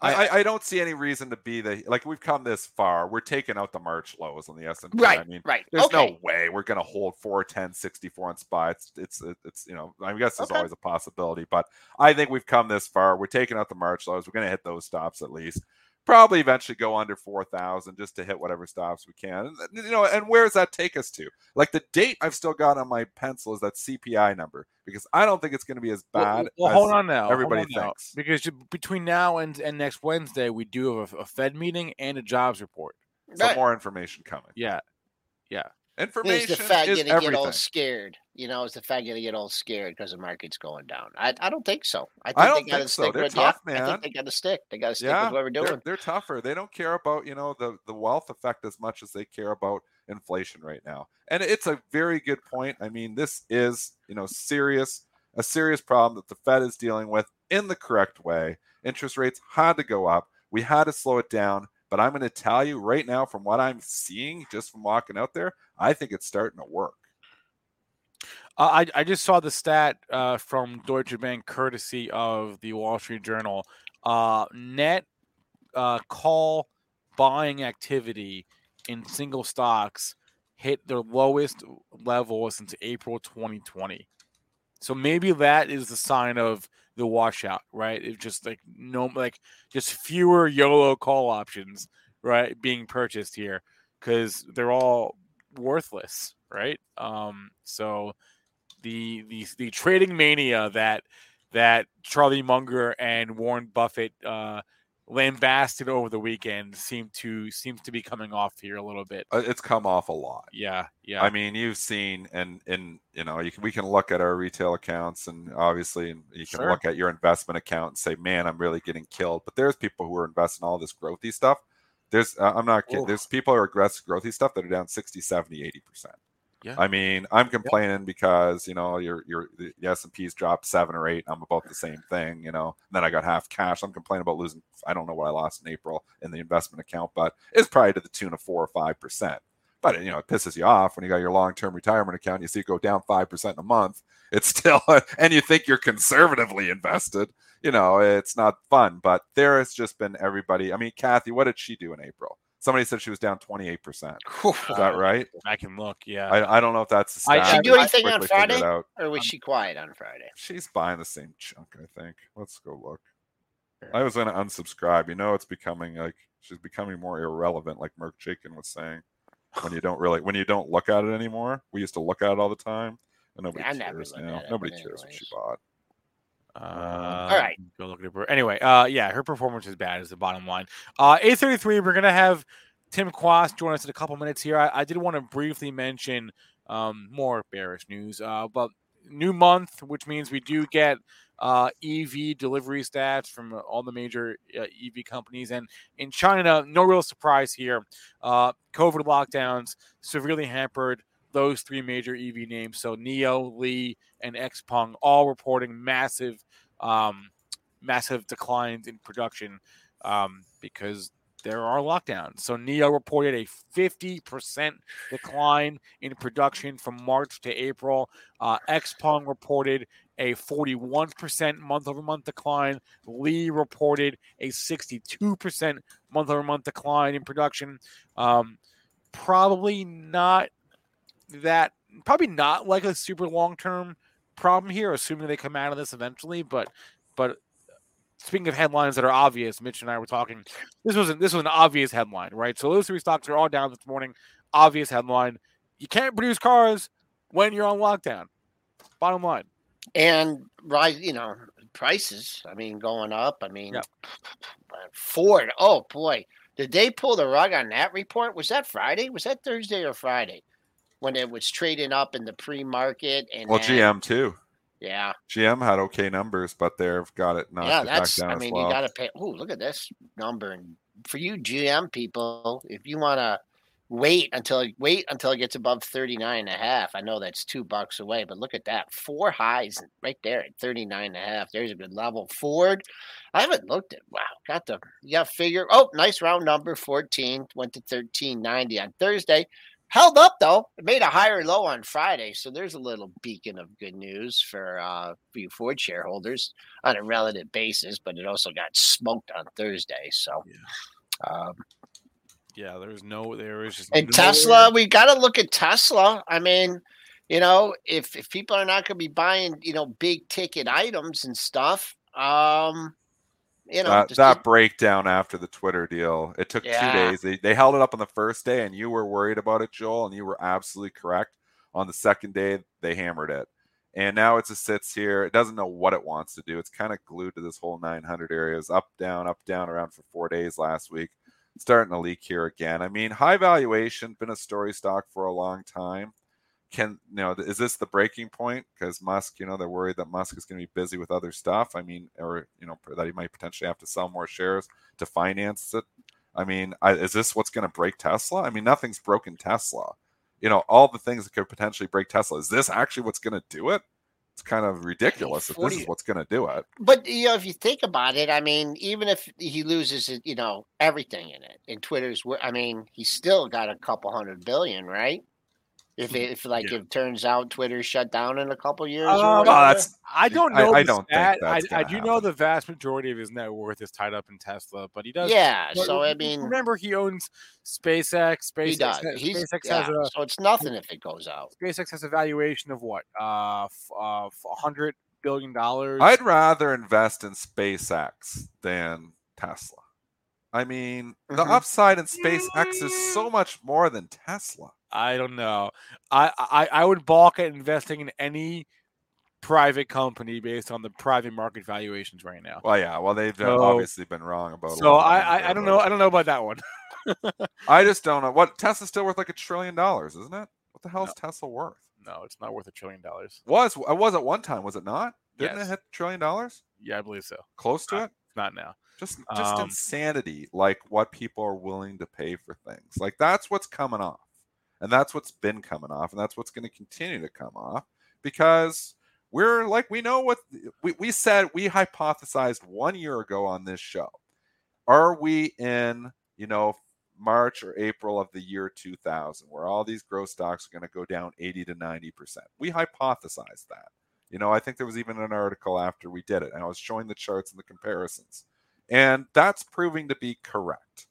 I, I, I don't see any reason to be the like we've come this far. We're taking out the March lows on the S and P. right. I mean, right. there's okay. no way we're going to hold 410 64 on SPY. It's, it's, it's, you know, I guess there's Okay. always a possibility, but I think we've come this far. We're taking out the March lows. We're going to hit those stops at least. Probably eventually go under 4,000 just to hit whatever stops we can. And, you know, and where does that take us to? Like the date I've still got on my pencil is that CPI number because I don't think it's going to be as bad. well, as hold on now. everybody on now, thinks. because between now and, and next Wednesday, we do have a, a Fed meeting and a jobs report. Some Right. more information coming. Yeah, yeah. Is Information the Fed is gonna get all scared? You know, is the Fed gonna get all scared because the market's going down? I, I don't think so. I think I don't they gotta think so. stick They're with tough, yeah, I think they gotta stick. They gotta stick yeah, with what we're they're- doing. They're, tougher. They don't care about you know the the wealth effect as much as they care about inflation right now. And it's a very good point. I mean, this is you know serious a serious problem that the Fed is dealing with in the correct way. Interest rates had to go up. We had to slow it down. But I'm going to tell you right now, from what I'm seeing, just from walking out there, I think it's starting to work. Uh, I I just saw the stat uh, from Deutsche Bank, courtesy of the Wall Street Journal. Uh, net uh, call buying activity in single stocks hit their lowest level since April 2020. So maybe that is the sign of the washout, right? It's just like no, like just fewer YOLO call options, right, being purchased here because they're all worthless, right? Um, so the the the trading mania that that Charlie Munger and Warren Buffett uh, lambasted over the weekend seem to seems to be coming off here a little bit. Uh, It's come off a lot. Yeah, yeah. I mean, you've seen, and and you know, you can, we can look at our retail accounts, and obviously, you can Sure. look at your investment account and say, "Man, I'm really getting killed." But there's people who are investing all this growthy stuff. There's, uh, I'm not kidding. Oof. There's people who are aggressive growthy stuff that are down 60, 70, 80 percent. Yeah. I mean, I'm complaining because you know your your the S and P's dropped seven or eight. I'm about the same thing, you know. And then I got half cash. I'm complaining about losing. I don't know what I lost in April in the investment account, but it's probably to the tune of four or five percent. But you know, it pisses you off when you got your long-term retirement account. You see it go down five percent in a month. It's still, and you think you're conservatively invested. You know, it's not fun. But there has just been everybody. I mean, Cathie, what did she do in April? Somebody said she was down 28 percent. Is that right? I can look. Yeah. I, I don't know if that's the I- stat. She do anything on quickly figured it Friday? out. or was um, she quiet on Friday? She's buying the same chunk, I think. Let's go look. I was going to unsubscribe. You know, it's becoming like she's becoming more irrelevant, like Marc Chaikin was saying. When you don't really, when you don't look at it anymore, we used to look at it all the time, and nobody I never cares look now. Nobody but cares what she bought. Uh, All right. Go look at her. Anyway, uh, yeah, her performance is bad. Is the bottom line. Uh, eight thirty three. We're gonna have Tim Quast join us in a couple minutes here. I, I did want to briefly mention um, more bearish news. Uh, but new month, which means we do get uh, EV delivery stats from all the major uh, EV companies, and in China, no real surprise here. Uh, COVID lockdowns severely hampered those three major EV names. So NIO, Li, and Xpeng all reporting massive, um, massive declines in production um, because there are lockdowns. So NIO reported a 50% decline in production from March to April. Uh, Xpeng reported a 41% month over month decline. Li reported a 62% month over month decline in production. Um, probably not that, probably not like a super long term problem here, assuming they come out of this eventually. But, but speaking of headlines that are obvious, Mitch and I were talking. This wasn't this was an obvious headline, right? So those three stocks are all down this morning. Obvious headline: You can't produce cars when you're on lockdown. Bottom line. And rise, you know, prices. I mean, going up. I mean, Yep. Ford. Oh boy, Did they pull the rug on that report? Was that Friday? Was that Thursday or Friday when it was trading up in the pre-market? And Well, then- GM too. yeah, GM had okay numbers, but they've got it knocked yeah, that's. I mean, well. you got to pay. Oh, look at this number, and for you GM people, if you want to wait until wait until it gets above 39 and a half. I know that's two bucks away, but look at that. Four highs right there at 39 and a half. There's a good level. Ford, I haven't looked at wow, got the you got figure. Oh, nice round number 14. Went to 1390 on Thursday. Held up though. It made a higher low on Friday. So there's a little beacon of good news for uh for you Ford shareholders on a relative basis, but it also got smoked on Thursday. So yeah. um Yeah, there's no, there is just and no- Tesla, we got to look at Tesla. I mean, you know, if if people are not going to be buying, you know, big ticket items and stuff, um, you know, that, just that breakdown after the Twitter deal. It took Yeah. two days. They, they held it up on the first day, and you were worried about it, Joel, and you were absolutely correct. On the second day, they hammered it. And now it just sits here. It doesn't know what it wants to do. It's kind of glued to this whole 900 areas, up, down, up, down, around for four days last week. Starting to leak here again. I mean, high valuation, been a story stock for a long time. Can you know? Is this the breaking point? Because Musk, you know, they're worried that Musk is going to be busy with other stuff. I mean, or you know, that he might potentially have to sell more shares to finance it. I mean, I, is this what's going to break Tesla? I mean, nothing's broken Tesla. You know, all the things that could potentially break Tesla. Is this actually what's going to do it? It's kind of ridiculous if this is what's going to do it. but you know, if you think about it, I mean, even if he loses, it, you know, everything in it, in Twitter's, I mean, he's still got a couple hundred billion, right? If it, if like Yeah. it turns out Twitter shut down in a couple years, Um, Oh, whatever, that's I don't know. I the don't think stat. that's I, I gonna do know the vast majority of his net worth is tied up in Tesla, but he does. yeah. So I mean, remember he owns SpaceX. SpaceX, he does. has- He's SpaceX yeah, has a so it's nothing if it goes out. SpaceX has a valuation of what? Uh, f- uh, f- a hundred billion dollars. I'd rather invest in SpaceX than Tesla. I mean, the Mhm. upside in SpaceX is so much more than Tesla. I don't know. I, I I would balk at investing in any private company based on the private market valuations right now. Well, yeah. Well, they've So- obviously been wrong about. So I, I I don't know I don't know about that one. I just don't know what Tesla's still worth like a trillion dollars, isn't it? What the hell is No. Tesla worth? No, it's not worth a trillion dollars. Was it was at one time? Was it not? Didn't Yes. it hit a trillion dollars? Yeah, I believe so. Close to it. Not now. Just just um, insanity, like what people are willing to pay for things. Like that's what's coming off, and that's what's been coming off, and that's what's going to continue to come off because we're like we know what we, we said we hypothesized one year ago on this show. Are we in you know March or April of the year 2000 where all these growth stocks are going to go down 80 to 90 percent? We hypothesized that. You know, I think there was even an article after we did it, and I was showing the charts and the comparisons. And that's proving to be correct.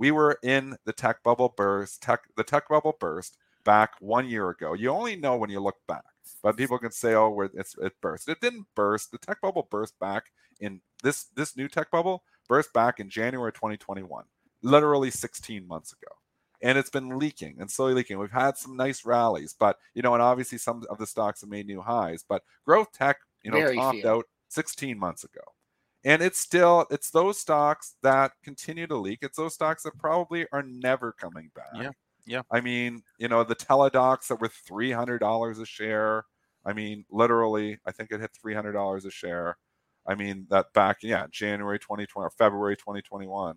We were in the tech bubble burst, tech the tech bubble burst back one year ago. You only know when you look back, but people can say, "Oh, where it's it burst." It didn't burst. The tech bubble burst back in this this new tech bubble burst back in January 2021, literally 16 months ago, and it's been leaking and slowly leaking. We've had some nice rallies, but you know, and obviously some of the stocks have made new highs. But growth tech, you know, Very topped few. out 16 months ago and it's still it's those stocks that continue to leak. It's those stocks that probably are never coming back. Yeah, yeah. i mean you know the Teladocs that were $300 a share. I mean literally i think it hit $300 a share. I mean that back yeah january 2020 or february 2021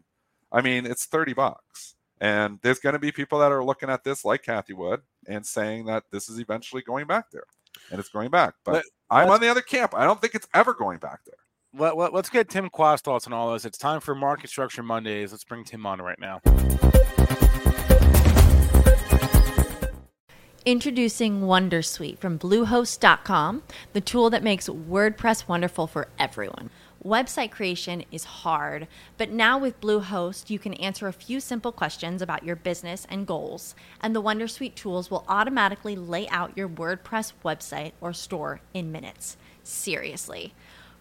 i mean it's 30 bucks. And there's going to be people that are looking at this like Cathie Wood and saying that this is eventually going back there. And it's going back. But Let- i'm on the other camp. I don't think it's ever going back there Let, let, us get Tim Quast thoughts on all this. It's time for Market Structure Mondays. Let's bring Tim on right now. Introducing Wondersuite from Bluehost.com, the tool that makes WordPress wonderful for everyone. Website creation is hard, but now with Bluehost, you can answer a few simple questions about your business and goals, and the Wondersuite tools will automatically lay out your WordPress website or store in minutes. Seriously.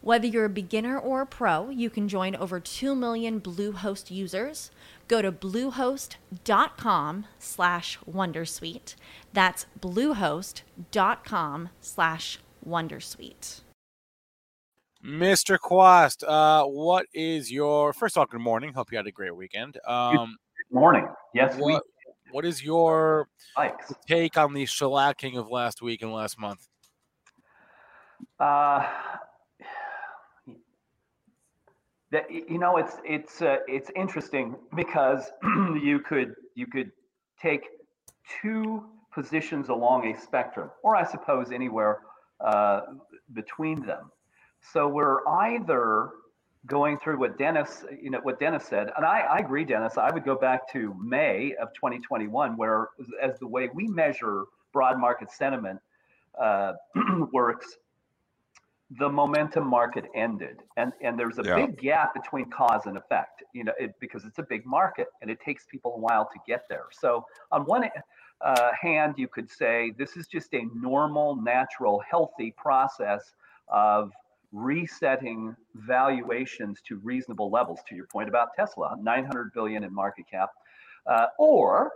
Whether you're a beginner or a pro, you can join over 2 million Bluehost users. Go to bluehost.com slash wondersuite. That's bluehost.com slash wondersuite. Mr. Quast, uh, what is your first of all, good morning. Hope you had a great weekend. Um, good morning. Yes, what, what is your Likes. take on the shellacking of last week and last month? Uh, that you know it's it's uh, it's interesting because you could you could take two positions along a spectrum or i suppose anywhere uh, between them. So we're either going through what dennis you know what dennis said and I, I agree dennis i would go back to may of 2021 where as the way we measure broad market sentiment uh, works the momentum market ended and and there's a Yeah. big gap between cause and effect you know it, because it's a big market and it takes people a while to get there so on one uh, hand you could say this is just a normal natural healthy process of resetting valuations to reasonable levels to your point about tesla 900 billion in market cap uh, or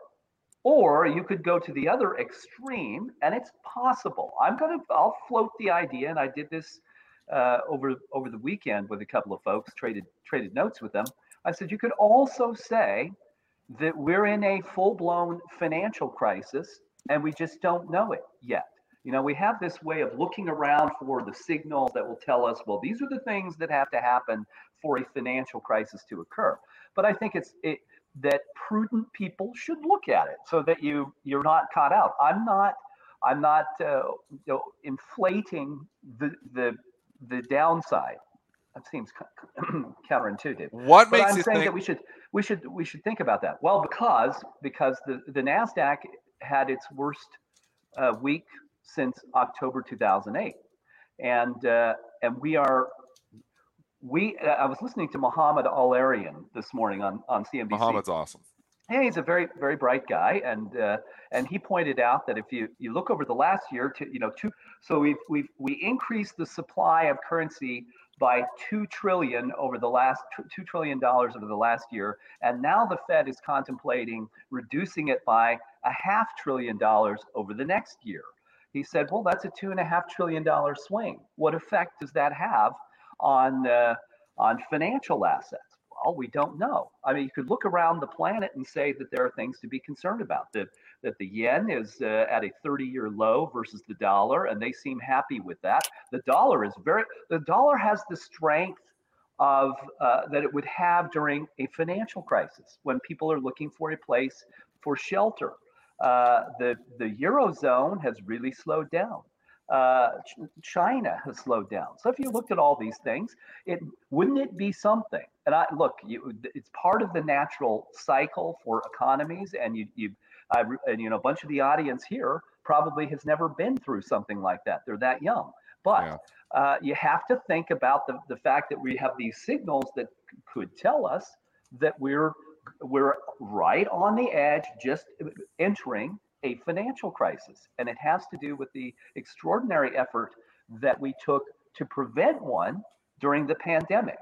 or you could go to the other extreme, and it's possible. I'm gonna I'll float the idea, and I did this uh, over over the weekend with a couple of folks, traded traded notes with them. I said you could also say that we're in a full blown financial crisis, and we just don't know it yet. You know, we have this way of looking around for the signals that will tell us, well, these are the things that have to happen for a financial crisis to occur. But I think it's it, that prudent people should look at it so that you you're not caught out. I'm not I'm not uh, you know, inflating the the the downside. That seems counterintuitive. What But makes I'm you saying think? that we should we should we should think about that. Well, because because the the Nasdaq had its worst uh, week since October 2008, and uh, and we are we. Uh, I was listening to Mohamed El-Erian this morning on on CNBC. Mohamed's awesome. Yeah, he's a very very bright guy, and uh, and he pointed out that if you you look over the last year to you know two, so we've we've we increased the supply of currency by two trillion over the last two trillion dollars over the last year, and now the Fed is contemplating reducing it by a half trillion dollars over the next year. He said, well, that's a two and a half trillion dollar swing. What effect does that have on uh, on financial assets? Well, we don't know. I mean, you could look around the planet and say that there are things to be concerned about. That that the yen is uh, at a 30-year low versus the dollar, and they seem happy with that. The dollar is very. The dollar has the strength of uh, that it would have during a financial crisis when people are looking for a place for shelter. Uh, the the eurozone has really slowed down. Uh, Ch- China has slowed down. So if you looked at all these things, it wouldn't it be something? And I look, you, it's part of the natural cycle for economies, and you you I, and you know a bunch of the audience here probably has never been through something like that. They're that young, but Yeah. uh, you have to think about the, the fact that we have these signals that c- could tell us that we're we're right on the edge, just entering a financial crisis, and it has to do with the extraordinary effort that we took to prevent one during the pandemic.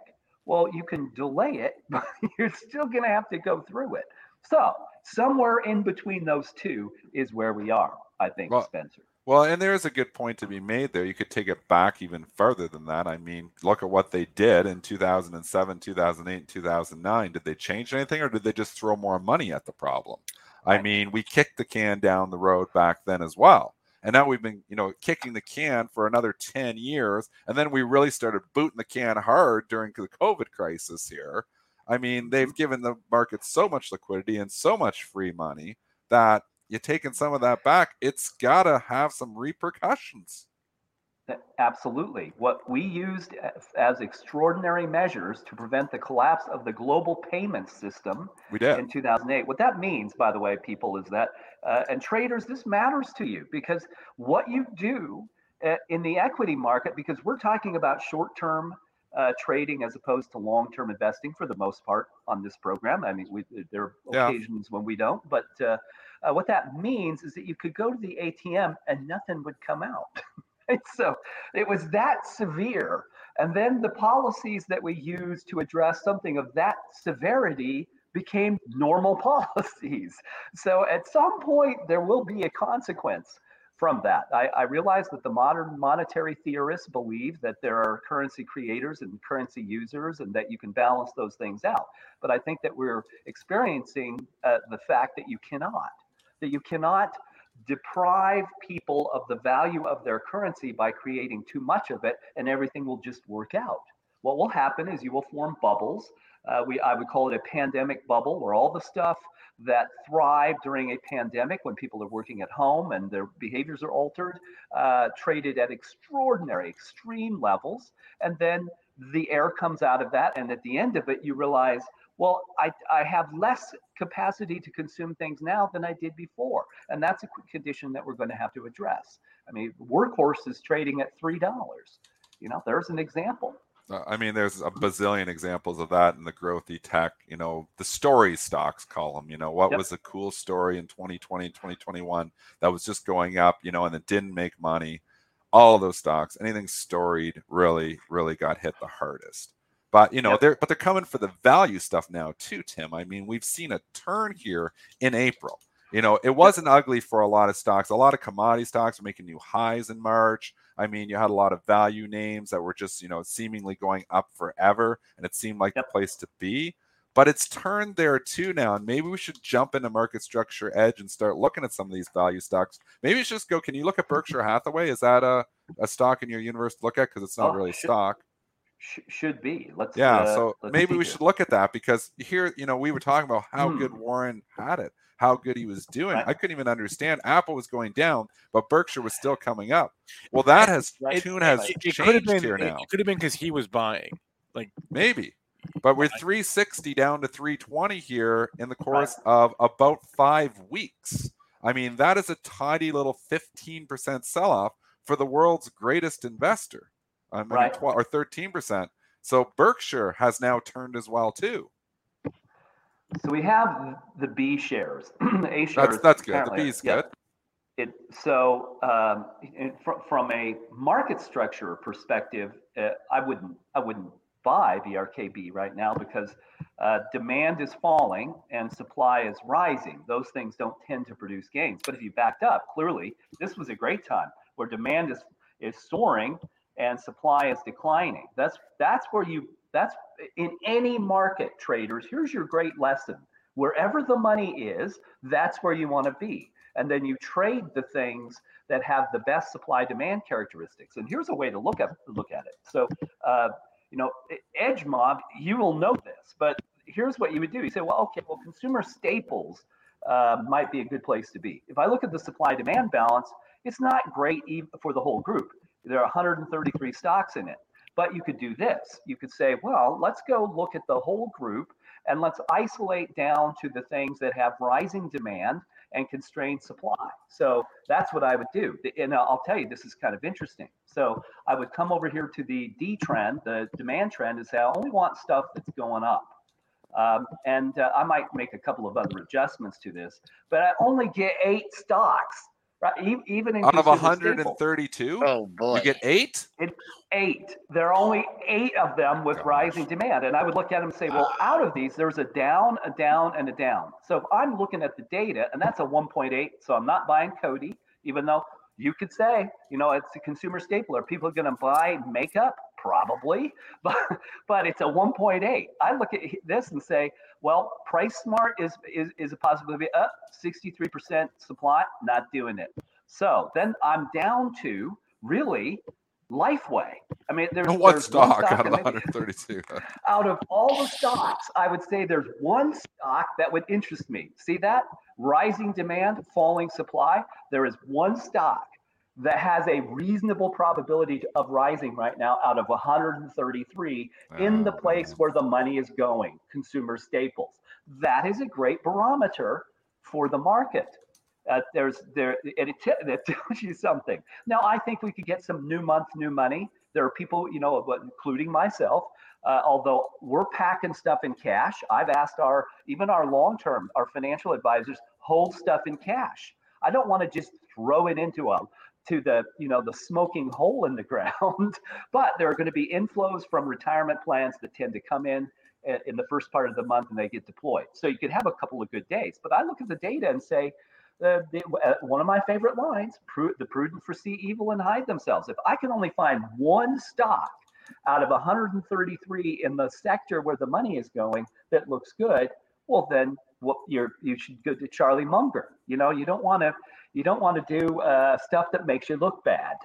Well, you can delay it, but you're still going to have to go through it. So somewhere in between those two is where we are, I think, Well, Spencer. Well, and there is a good point to be made there. You could take it back even further than that. I mean, look at what they did in 2007, 2008, and 2009. Did they change anything or did they just throw more money at the problem? I mean, we kicked the can down the road back then as well. And now we've been, you know, kicking the can for another 10 years. And then we really started booting the can hard during the COVID crisis here. I mean, they've given the market so much liquidity and so much free money that you're taking some of that back, it's got to have some repercussions. Absolutely. What we used as extraordinary measures to prevent the collapse of the global payment system we did. in 2008. What that means, by the way, people, is that, uh, and traders, this matters to you because what you do uh, in the equity market, because we're talking about short term uh, trading as opposed to long term investing for the most part on this program. I mean, we, there are Yeah. occasions when we don't, but uh, uh, what that means is that you could go to the ATM and nothing would come out. So it was that severe. And then the policies that we use to address something of that severity became normal policies. So at some point, there will be a consequence from that. I, I realize that the modern monetary theorists believe that there are currency creators and currency users and that you can balance those things out. But I think that we're experiencing uh, the fact that you cannot, that you cannot deprive people of the value of their currency by creating too much of it and everything will just work out. What will happen is you will form bubbles. Uh, we, I would call it a pandemic bubble where all the stuff that thrive during a pandemic when people are working at home and their behaviors are altered, uh, traded at extraordinary, extreme levels. And then the air comes out of that. And at the end of it, you realize, well, I, I have less capacity to consume things now than I did before. And that's a condition that we're going to have to address. I mean, Workhorse is trading at $3. You know, there's an example. Uh, I mean, there's a bazillion examples of that in the growthy tech, you know, the story stocks column. You know, what Yep. was a cool story in 2020, 2021 that was just going up, you know, and it didn't make money. All those stocks, anything storied, really, really got hit the hardest. But you know, Yep. they're but they're coming for the value stuff now too, Tim. I mean, we've seen a turn here in April. You know, it wasn't ugly for a lot of stocks. A lot of commodity stocks are making new highs in March. I mean, you had a lot of value names that were just, you know, seemingly going up forever, and it seemed like Yep. the place to be. But it's turned there too now, and maybe we should jump into market structure edge and start looking at some of these value stocks. Maybe it's just go. Can you look at Berkshire Hathaway? Is that a, a stock in your universe to look at? Because it's not Oh, really a stock. Sh- should be. Let's Yeah, uh, so let's maybe we here. should look at that because here, you know, we were talking about how good Hmm. Warren had it, how good he was doing. Right. I couldn't even understand. Apple was going down, but Berkshire was still coming up. Well, that has Right. tune has It, it could have changed been. here It, now. it could have been because he was buying. Like maybe. But we're 360 down to 320 here in the course of about five weeks. I mean, that is a tidy little 15% sell off for the world's greatest investor. Mean, Right. 12 or 13%. So Berkshire has now turned as well too. So we have the B shares. the A shares. That's that's good. The apparently- B's yeah. good. It so um, in, fr- from a market structure perspective, uh, I wouldn't I wouldn't buy the RKB right now because uh, demand is falling and supply is rising. Those things don't tend to produce gains. But if you backed up, clearly this was a great time where demand is is soaring and supply is declining. That's that's where you that's in any market traders. Here's your great lesson. Wherever the money is, that's where you want to be. And then you trade the things that have the best supply demand characteristics. And here's a way to look at look at it. So, uh, you know, Edge Mob, you will know this, but here's what you would do. You say, well, okay, well, consumer staples uh, might be a good place to be. If I look at the supply demand balance, it's not great even for the whole group. There are 133 stocks in it. But you could do this. You could say, well, let's go look at the whole group and let's isolate down to the things that have rising demand and constrained supply. So that's what I would do. And I'll tell you, this is kind of interesting. So I would come over here to the D trend, the demand trend, and say, I only want stuff that's going up. Um, and uh, I might make a couple of other adjustments to this, but I only get eight stocks, right? Even in Out of 132, Oh boy. you get eight. It's eight. There are only eight of them with Gosh. rising demand. And I would look at them and say, well, out of these, there's a down, a down, and a down. So if I'm looking at the data, and that's a 1.8, so I'm not buying Coty, even though you could say, you know, it's a consumer staple. Are people going to buy makeup? Probably, but but it's a 1.8. I look at this and say, well, PriceSmart is is, is a possibility. Uh, Up 63% supply, not doing it. So then I'm down to really Lifeway. I mean, there's What there's one stock out of and the maybe- 132? out of all the stocks, I would say there's one stock that would interest me. See that? Rising demand, falling supply. There is one stock that has a reasonable probability of rising right now out of 133 in the Oh, place man. where the money is going, consumer staples. That is a great barometer for the market. Uh, there's there and it, t- it tells you something. Now I think we could get some new month, new money. There are people, you know, including myself. Uh, although we're packing stuff in cash, I've asked our even our long term, our financial advisors hold stuff in cash. I don't want to just throw it into a to the you know the smoking hole in the ground. but there are going to be inflows from retirement plans that tend to come in in the first part of the month and they get deployed. So you could have a couple of good days. But I look at the data and say, uh, the, uh, one of my favorite lines: "Pru- "The prudent foresee evil and hide themselves." If I can only find one stock out of 133 in the sector where the money is going that looks good, well then what you're you should go to Charlie Munger. You know, you don't want to you don't want to do uh, stuff that makes you look bad.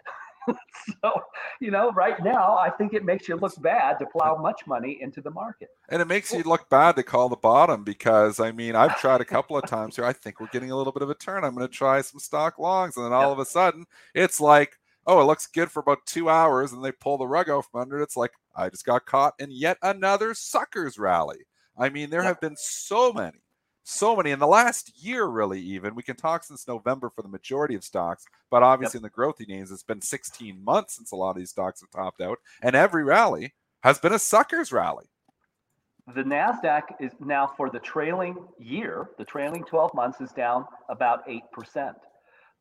so, you know, right now I think it makes you look bad to plow much money into the market. And it makes you look bad to call the bottom because I mean I've tried a couple of times here. I think we're getting a little bit of a turn. I'm going to try some stock longs, and then all Yep. of a sudden it's like, oh, it looks good for about two hours, and they pull the rug out from under it. It's like I just got caught in yet another suckers rally. I mean, there Yep. have been so many, so many in the last year, really. Even we can talk since November for the majority of stocks, but obviously in the growthy names, it's been 16 months since a lot of these stocks have topped out, and every rally has been a suckers rally. The Nasdaq is now for the trailing year, the trailing 12 months is down about eight percent.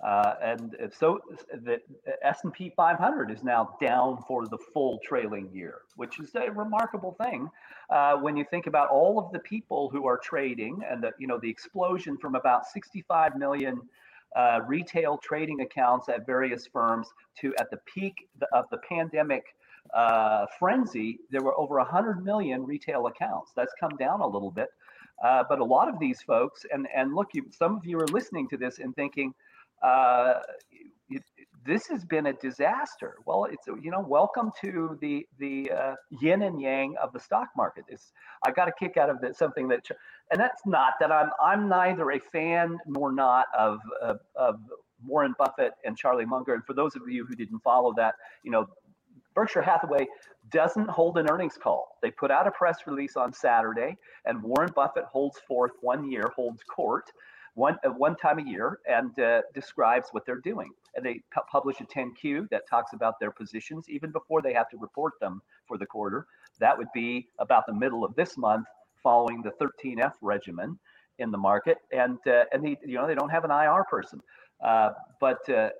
Uh, and so the S&P 500 is now down for the full trailing year, which is a remarkable thing uh, when you think about all of the people who are trading and the you know the explosion from about 65 million uh, retail trading accounts at various firms to at the peak of the pandemic uh, frenzy, there were over 100 million retail accounts. That's come down a little bit. Uh, but a lot of these folks, and, and look, you, some of you are listening to this and thinking, uh, this has been a disaster. Well, it's you know, welcome to the the uh, yin and yang of the stock market. It's I got a kick out of that something that, and that's not that I'm I'm neither a fan nor not of of, of Warren Buffett and Charlie Munger. And for those of you who didn't follow that, you know, Berkshire Hathaway doesn't hold an earnings call. They put out a press release on Saturday, and Warren Buffett holds forth one year, holds court one uh, one time a year, and uh, describes what they're doing. And they pu- publish a 10Q that talks about their positions even before they have to report them for the quarter. That would be about the middle of this month, following the 13F regimen in the market. And uh, and they you know they don't have an IR person, uh, but uh,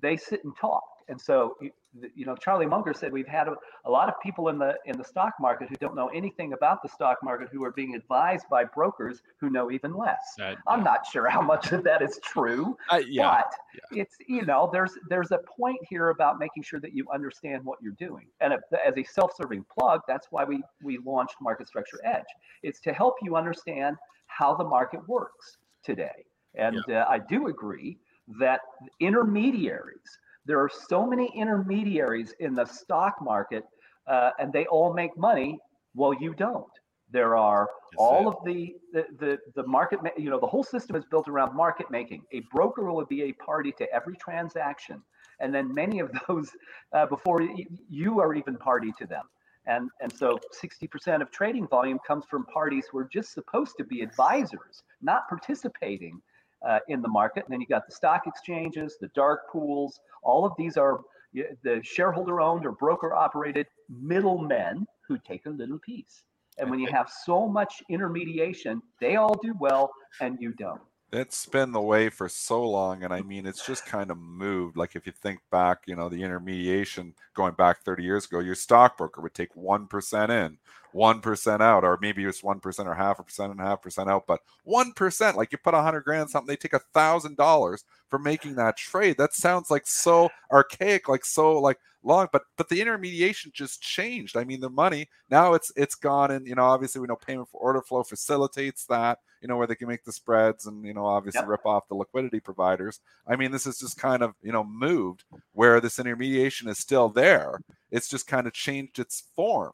they sit and talk. And so you, know Charlie Munger said we've had a, a lot of people in the in the stock market who don't know anything about the stock market who are being advised by brokers who know even less. That- I'm yeah. not sure how much of that is true, Uh, yeah. but it's you know there's there's a point here about making sure that you understand what you're doing. And as a self-serving plug, that's why we we launched Market Structure Edge. It's to help you understand how the market works today. And uh, I do agree that intermediaries there are so many intermediaries in the stock market, uh, and they all make money. Well, you don't. There are all of the the the, the market. ma- You know, the whole system is built around market making. A broker will be a party to every transaction, and then many of those uh, before y- you are even party to them. And and so 60% of trading volume comes from parties who are just supposed to be advisors, not participating uh, in the market. And then you got the stock exchanges, the dark pools. All of these are the shareholder owned or broker operated middlemen who take a little piece. And when you have so much intermediation, they all do well and you don't. It's been the way for so long, and I mean, it's just kind of moved. Like if you think back, you know, the intermediation going back 30 years ago, your stockbroker would take one percent in, one percent out, or maybe it's one percent or half a percent and a half percent out. But one percent, like you put a hundred grand in something, they take a thousand dollars for making that trade. That sounds like so archaic, like so like long. But but the intermediation just changed. I mean, the money now it's it's gone, and you know, obviously we know payment for order flow facilitates that you know, where they can make the spreads and, you know, obviously Yep. rip off the liquidity providers. I mean, this is just kind of, you know, moved where this intermediation is still there. It's just kind of changed its form.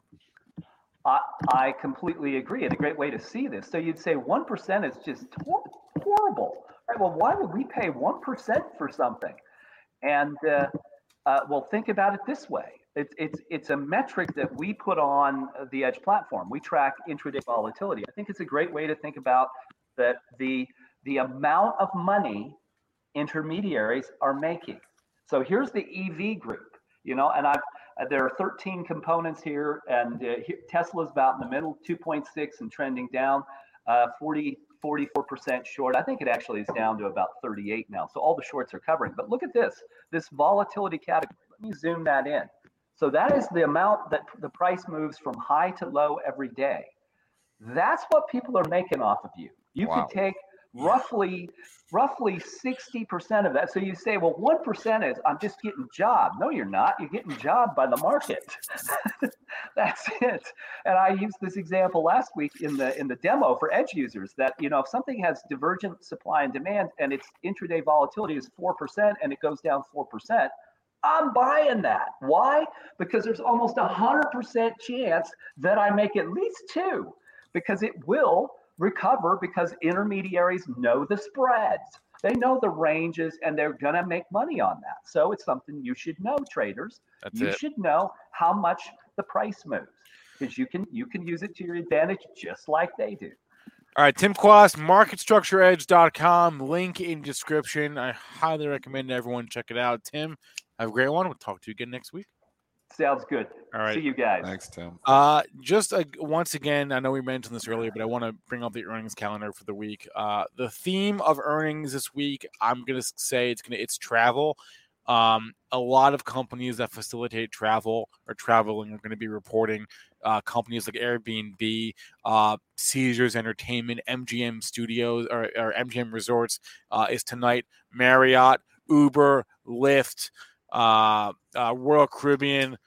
I, I completely agree, and a great way to see this. So you'd say one percent is just hor- horrible, right? Well, why would we pay one percent for something? And uh, uh, well, think about it this way. It's, it's, it's a metric that we put on the Edge platform. We track intraday volatility. I think it's a great way to think about that the, the amount of money intermediaries are making. So here's the EV group, you know, and I've there are 13 components here, and uh, Tesla's about in the middle, 2.6 and trending down, uh, 40, 44% short. I think it actually is down to about 38 now. So all the shorts are covering. But look at this, this volatility category. Let me zoom that in. So that is the amount that the price moves from high to low every day. That's what people are making off of you. You wow. could take roughly roughly 60% of that. So you say, well, 1% is I'm just getting job. No, you're not. You're getting job by the market. That's it. And I used this example last week in the in the demo for edge users that, you know, if something has divergent supply and demand and its intraday volatility is 4% and it goes down 4%, I'm buying that. Why? Because there's almost a 100% chance that I make at least two because it will recover because intermediaries know the spreads. They know the ranges and they're going to make money on that. So it's something you should know, traders. That's you it. should know how much the price moves because you can you can use it to your advantage just like they do. All right, Tim Quast, marketstructureedge.com, link in description. I highly recommend everyone check it out. Tim, have a great one. We'll talk to you again next week. Sounds good. All right. See you guys. Thanks, Tim. Uh, just uh, once again, I know we mentioned this earlier, but I want to bring up the earnings calendar for the week. Uh, the theme of earnings this week, I'm gonna say it's gonna it's travel. Um, a lot of companies that facilitate travel or traveling are going to be reporting. Uh, companies like Airbnb, uh, Caesars Entertainment, MGM Studios, or, or MGM Resorts uh, is tonight. Marriott, Uber, Lyft, uh, uh, Royal Caribbean.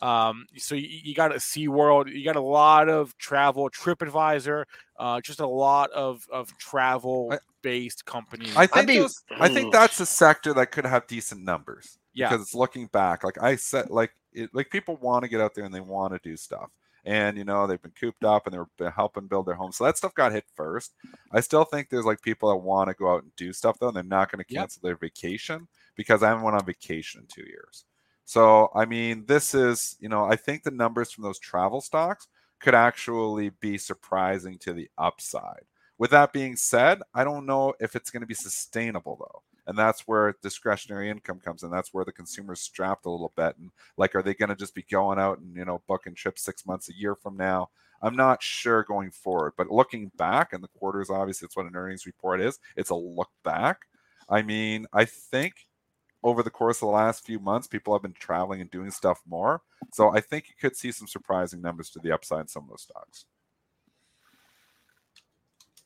Um, so you, you got a SeaWorld, you got a lot of travel, TripAdvisor, uh, just a lot of, of travel based companies. I think those, I think that's a sector that could have decent numbers. Yeah. Because it's looking back, like I said, like it, like people want to get out there and they want to do stuff. And you know they've been cooped up and they're helping build their homes, so that stuff got hit first. I still think there's like people that want to go out and do stuff though, and they're not going to cancel yep. their vacation because I haven't went on vacation in two years. So, I mean, this is, you know, I think the numbers from those travel stocks could actually be surprising to the upside. With that being said, I don't know if it's going to be sustainable though. And that's where discretionary income comes in. That's where the consumer's strapped a little bit. And like, are they going to just be going out and, you know, booking trips six months a year from now? I'm not sure going forward. But looking back, and the quarters, obviously, it's what an earnings report is. It's a look back. I mean, I think over the course of the last few months, people have been traveling and doing stuff more. So I think you could see some surprising numbers to the upside in some of those stocks.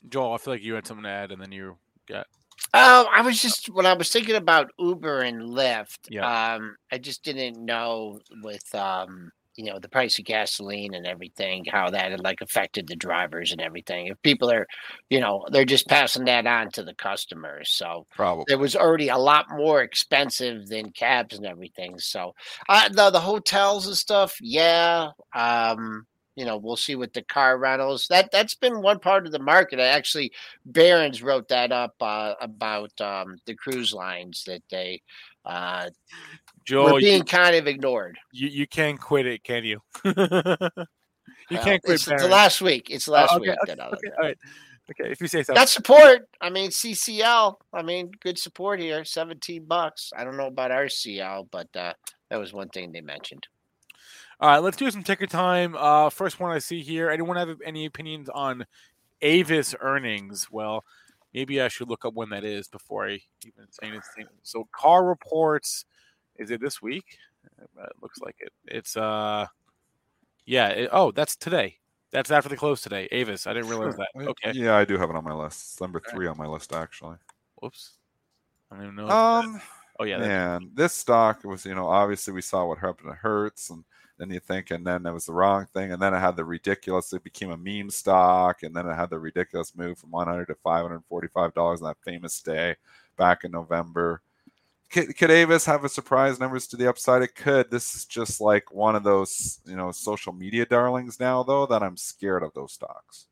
Joel, I feel like you had something to add, and then you got. Oh, I was just when I was thinking about Uber and Lyft. Yeah. Um, I just didn't know with um you know the price of gasoline and everything how that had like affected the drivers and everything if people are you know they're just passing that on to the customers so probably it was already a lot more expensive than cabs and everything so uh the, the hotels and stuff yeah um you know we'll see with the car rentals that that's been one part of the market I actually barron's wrote that up uh, about um the cruise lines that they uh Joe, we're being you, kind of ignored. You you can't quit it, can you? you well, can't quit. It's the last week. It's the last oh, okay, week. Okay, okay, all right. Okay, if you say so. That's support. I mean, CCL. I mean, good support here. Seventeen bucks. I don't know about RCL, but uh, that was one thing they mentioned. All right, let's do some ticker time. Uh, first one I see here. Anyone have any opinions on Avis earnings? Well, maybe I should look up when that is before I even say anything. So, Car Reports is it this week? Uh, it looks like it. It's uh, yeah. It, oh, that's today. That's after the close today. Avis. I didn't realize that. Okay. Yeah, I do have it on my list. It's number three on my list actually. Whoops. I don't even know. Um. Oh yeah. Man, this stock was you know obviously we saw what happened to Hertz and then you think and then it was the wrong thing and then it had the ridiculous it became a meme stock and then it had the ridiculous move from 100 to 545 dollars on that famous day back in November could, could Avis have a surprise numbers to the upside? It could. This is just like one of those, you know, social media darlings now, though, that I'm scared of those stocks.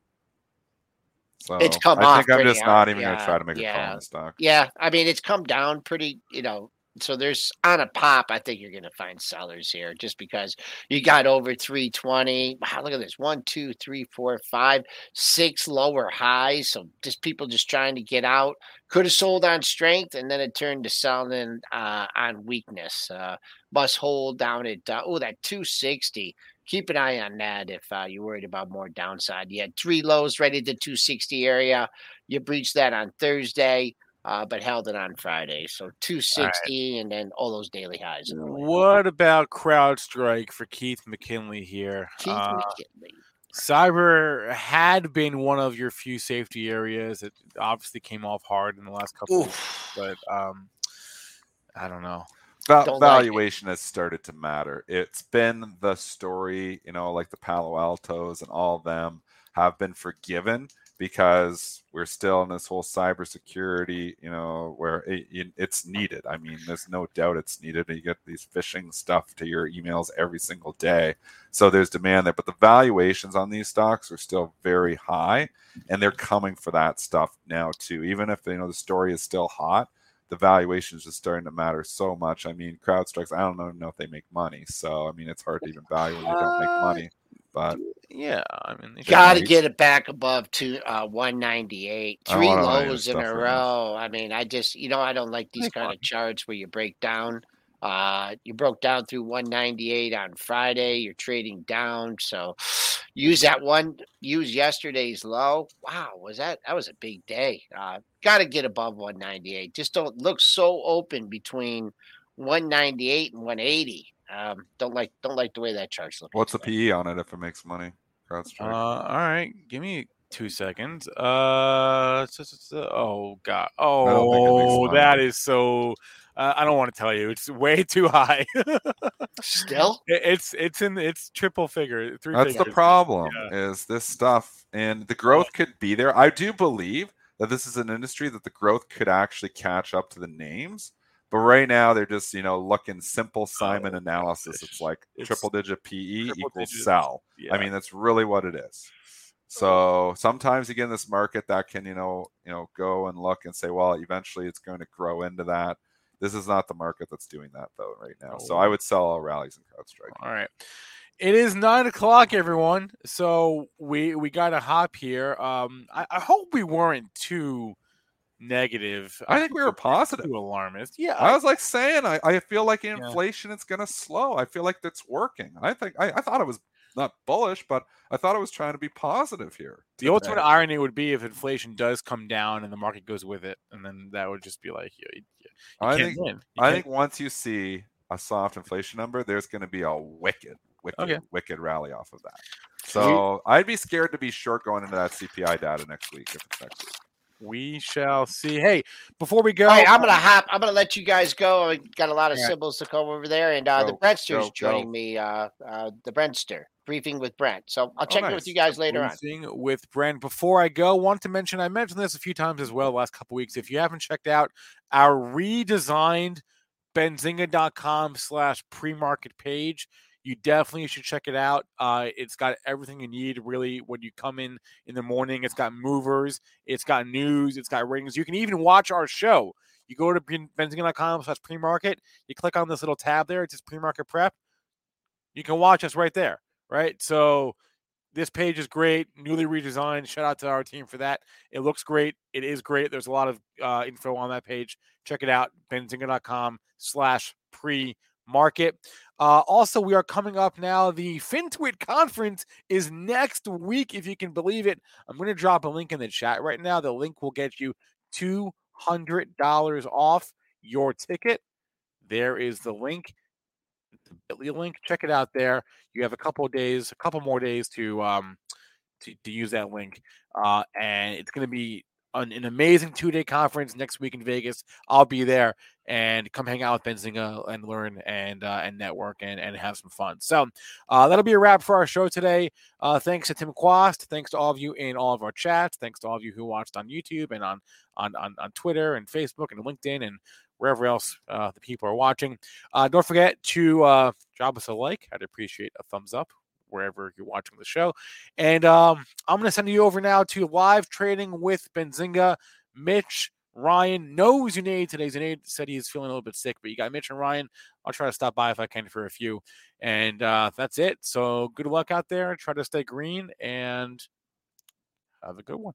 So it's come I think I'm just hard. not even yeah, going to try to make yeah. a call on the stock. Yeah, I mean, it's come down pretty, you know, so there's on a pop. I think you're going to find sellers here just because you got over 320. Wow, look at this one, two, three, four, five, six lower highs. So just people just trying to get out. Could have sold on strength and then it turned to selling uh, on weakness. Uh, must hold down at uh, oh that 260 keep an eye on that if uh, you're worried about more downside. You had three lows right at the 260 area. You breached that on Thursday uh, but held it on Friday. So 260 right. and then all those daily highs. What about CrowdStrike for Keith McKinley here? Keith uh, McKinley. Cyber had been one of your few safety areas. It obviously came off hard in the last couple, Oof. weeks, but um, I don't know. Val- valuation like has started to matter. It's been the story, you know, like the Palo Altos and all of them have been forgiven because we're still in this whole cybersecurity, you know, where it, it's needed. I mean, there's no doubt it's needed. You get these phishing stuff to your emails every single day, so there's demand there. But the valuations on these stocks are still very high, and they're coming for that stuff now too. Even if you know the story is still hot, the valuations is starting to matter so much. I mean, CrowdStrike, I don't even know if they make money, so I mean, it's hard to even value when they don't make uh, money. But yeah, I mean, got to get it back above to uh, 198. Three lows in a row. I mean, I just, you know, I don't like these kind of charts where you break down. Uh, you broke down through 198 on Friday. You're trading down, so use that one. Use yesterday's low. Wow, was that that was a big day? Uh, got to get above 198. Just don't look so open between 198 and 180. Um, don't like don't like the way that chart's looking. What's the PE on it if it makes money? Uh, all right, give me two seconds. Uh, oh god, oh that is so. Uh, I don't want to tell you. It's way too high. Still, it's it's in it's triple figure. Three That's figures. the problem. Yeah. Is this stuff and the growth could be there. I do believe that this is an industry that the growth could actually catch up to the names but right now they're just you know looking simple Simon oh, analysis. It's like it's triple digit PE triple equals digit. sell. Yeah. I mean that's really what it is. So sometimes again this market that can you know you know go and look and say well eventually it's going to grow into that. This is not the market that's doing that though right now. Oh. So I would sell all rallies and CrowdStrike. All right. It is nine o'clock, everyone. So we we got to hop here. Um, I, I hope we weren't too negative. I uh, think we were positive. Too alarmist. Yeah. I was like saying, I, I feel like inflation yeah. is going to slow. I feel like that's working. I think I, I thought it was not bullish, but I thought it was trying to be positive here. The today. ultimate irony would be if inflation does come down and the market goes with it, and then that would just be like, you, you, you I think I think once you see a soft inflation number, there's going to be a wicked, wicked, okay. wicked rally off of that. So I'd be scared to be short going into that CPI data next week if it's next week. We shall see. Hey, before we go, hey, I'm gonna hop. I'm gonna let you guys go. I got a lot of right. symbols to come over there, and uh, go, the Brentster's joining go. me. Uh, uh, the Brentster briefing with Brent. So I'll oh, check oh, nice. in with you guys later briefing on. with Brent. Before I go, want to mention I mentioned this a few times as well the last couple weeks. If you haven't checked out our redesigned benzinga.com slash pre-market page you definitely should check it out. Uh, it's got everything you need really when you come in in the morning. It's got movers, it's got news, it's got ratings. You can even watch our show. You go to benzinga.com slash pre-market. You click on this little tab there. It says pre-market prep. You can watch us right there, right? So this page is great, newly redesigned. Shout out to our team for that. It looks great. It is great. There's a lot of uh, info on that page. Check it out, benzinga.com slash pre-market. Uh, also, we are coming up now. The FinTwit conference is next week, if you can believe it. I'm going to drop a link in the chat right now. The link will get you $200 off your ticket. There is the link. The link. Check it out there. You have a couple days, a couple more days to um to, to use that link. Uh, and it's going to be an, an amazing two day conference next week in Vegas. I'll be there and come hang out with Benzinga and learn and uh, and network and, and have some fun. So uh, that'll be a wrap for our show today. Uh, thanks to Tim Quast. Thanks to all of you in all of our chats. Thanks to all of you who watched on YouTube and on on on, on Twitter and Facebook and LinkedIn and wherever else uh, the people are watching. Uh, don't forget to uh, drop us a like. I'd appreciate a thumbs up wherever you're watching the show. And um, I'm going to send you over now to live trading with Benzinga. Mitch Ryan, no Zunaid today. Zunaid said he's feeling a little bit sick, but you got Mitch and Ryan. I'll try to stop by if I can for a few. And uh, that's it. So good luck out there. Try to stay green and have a good one.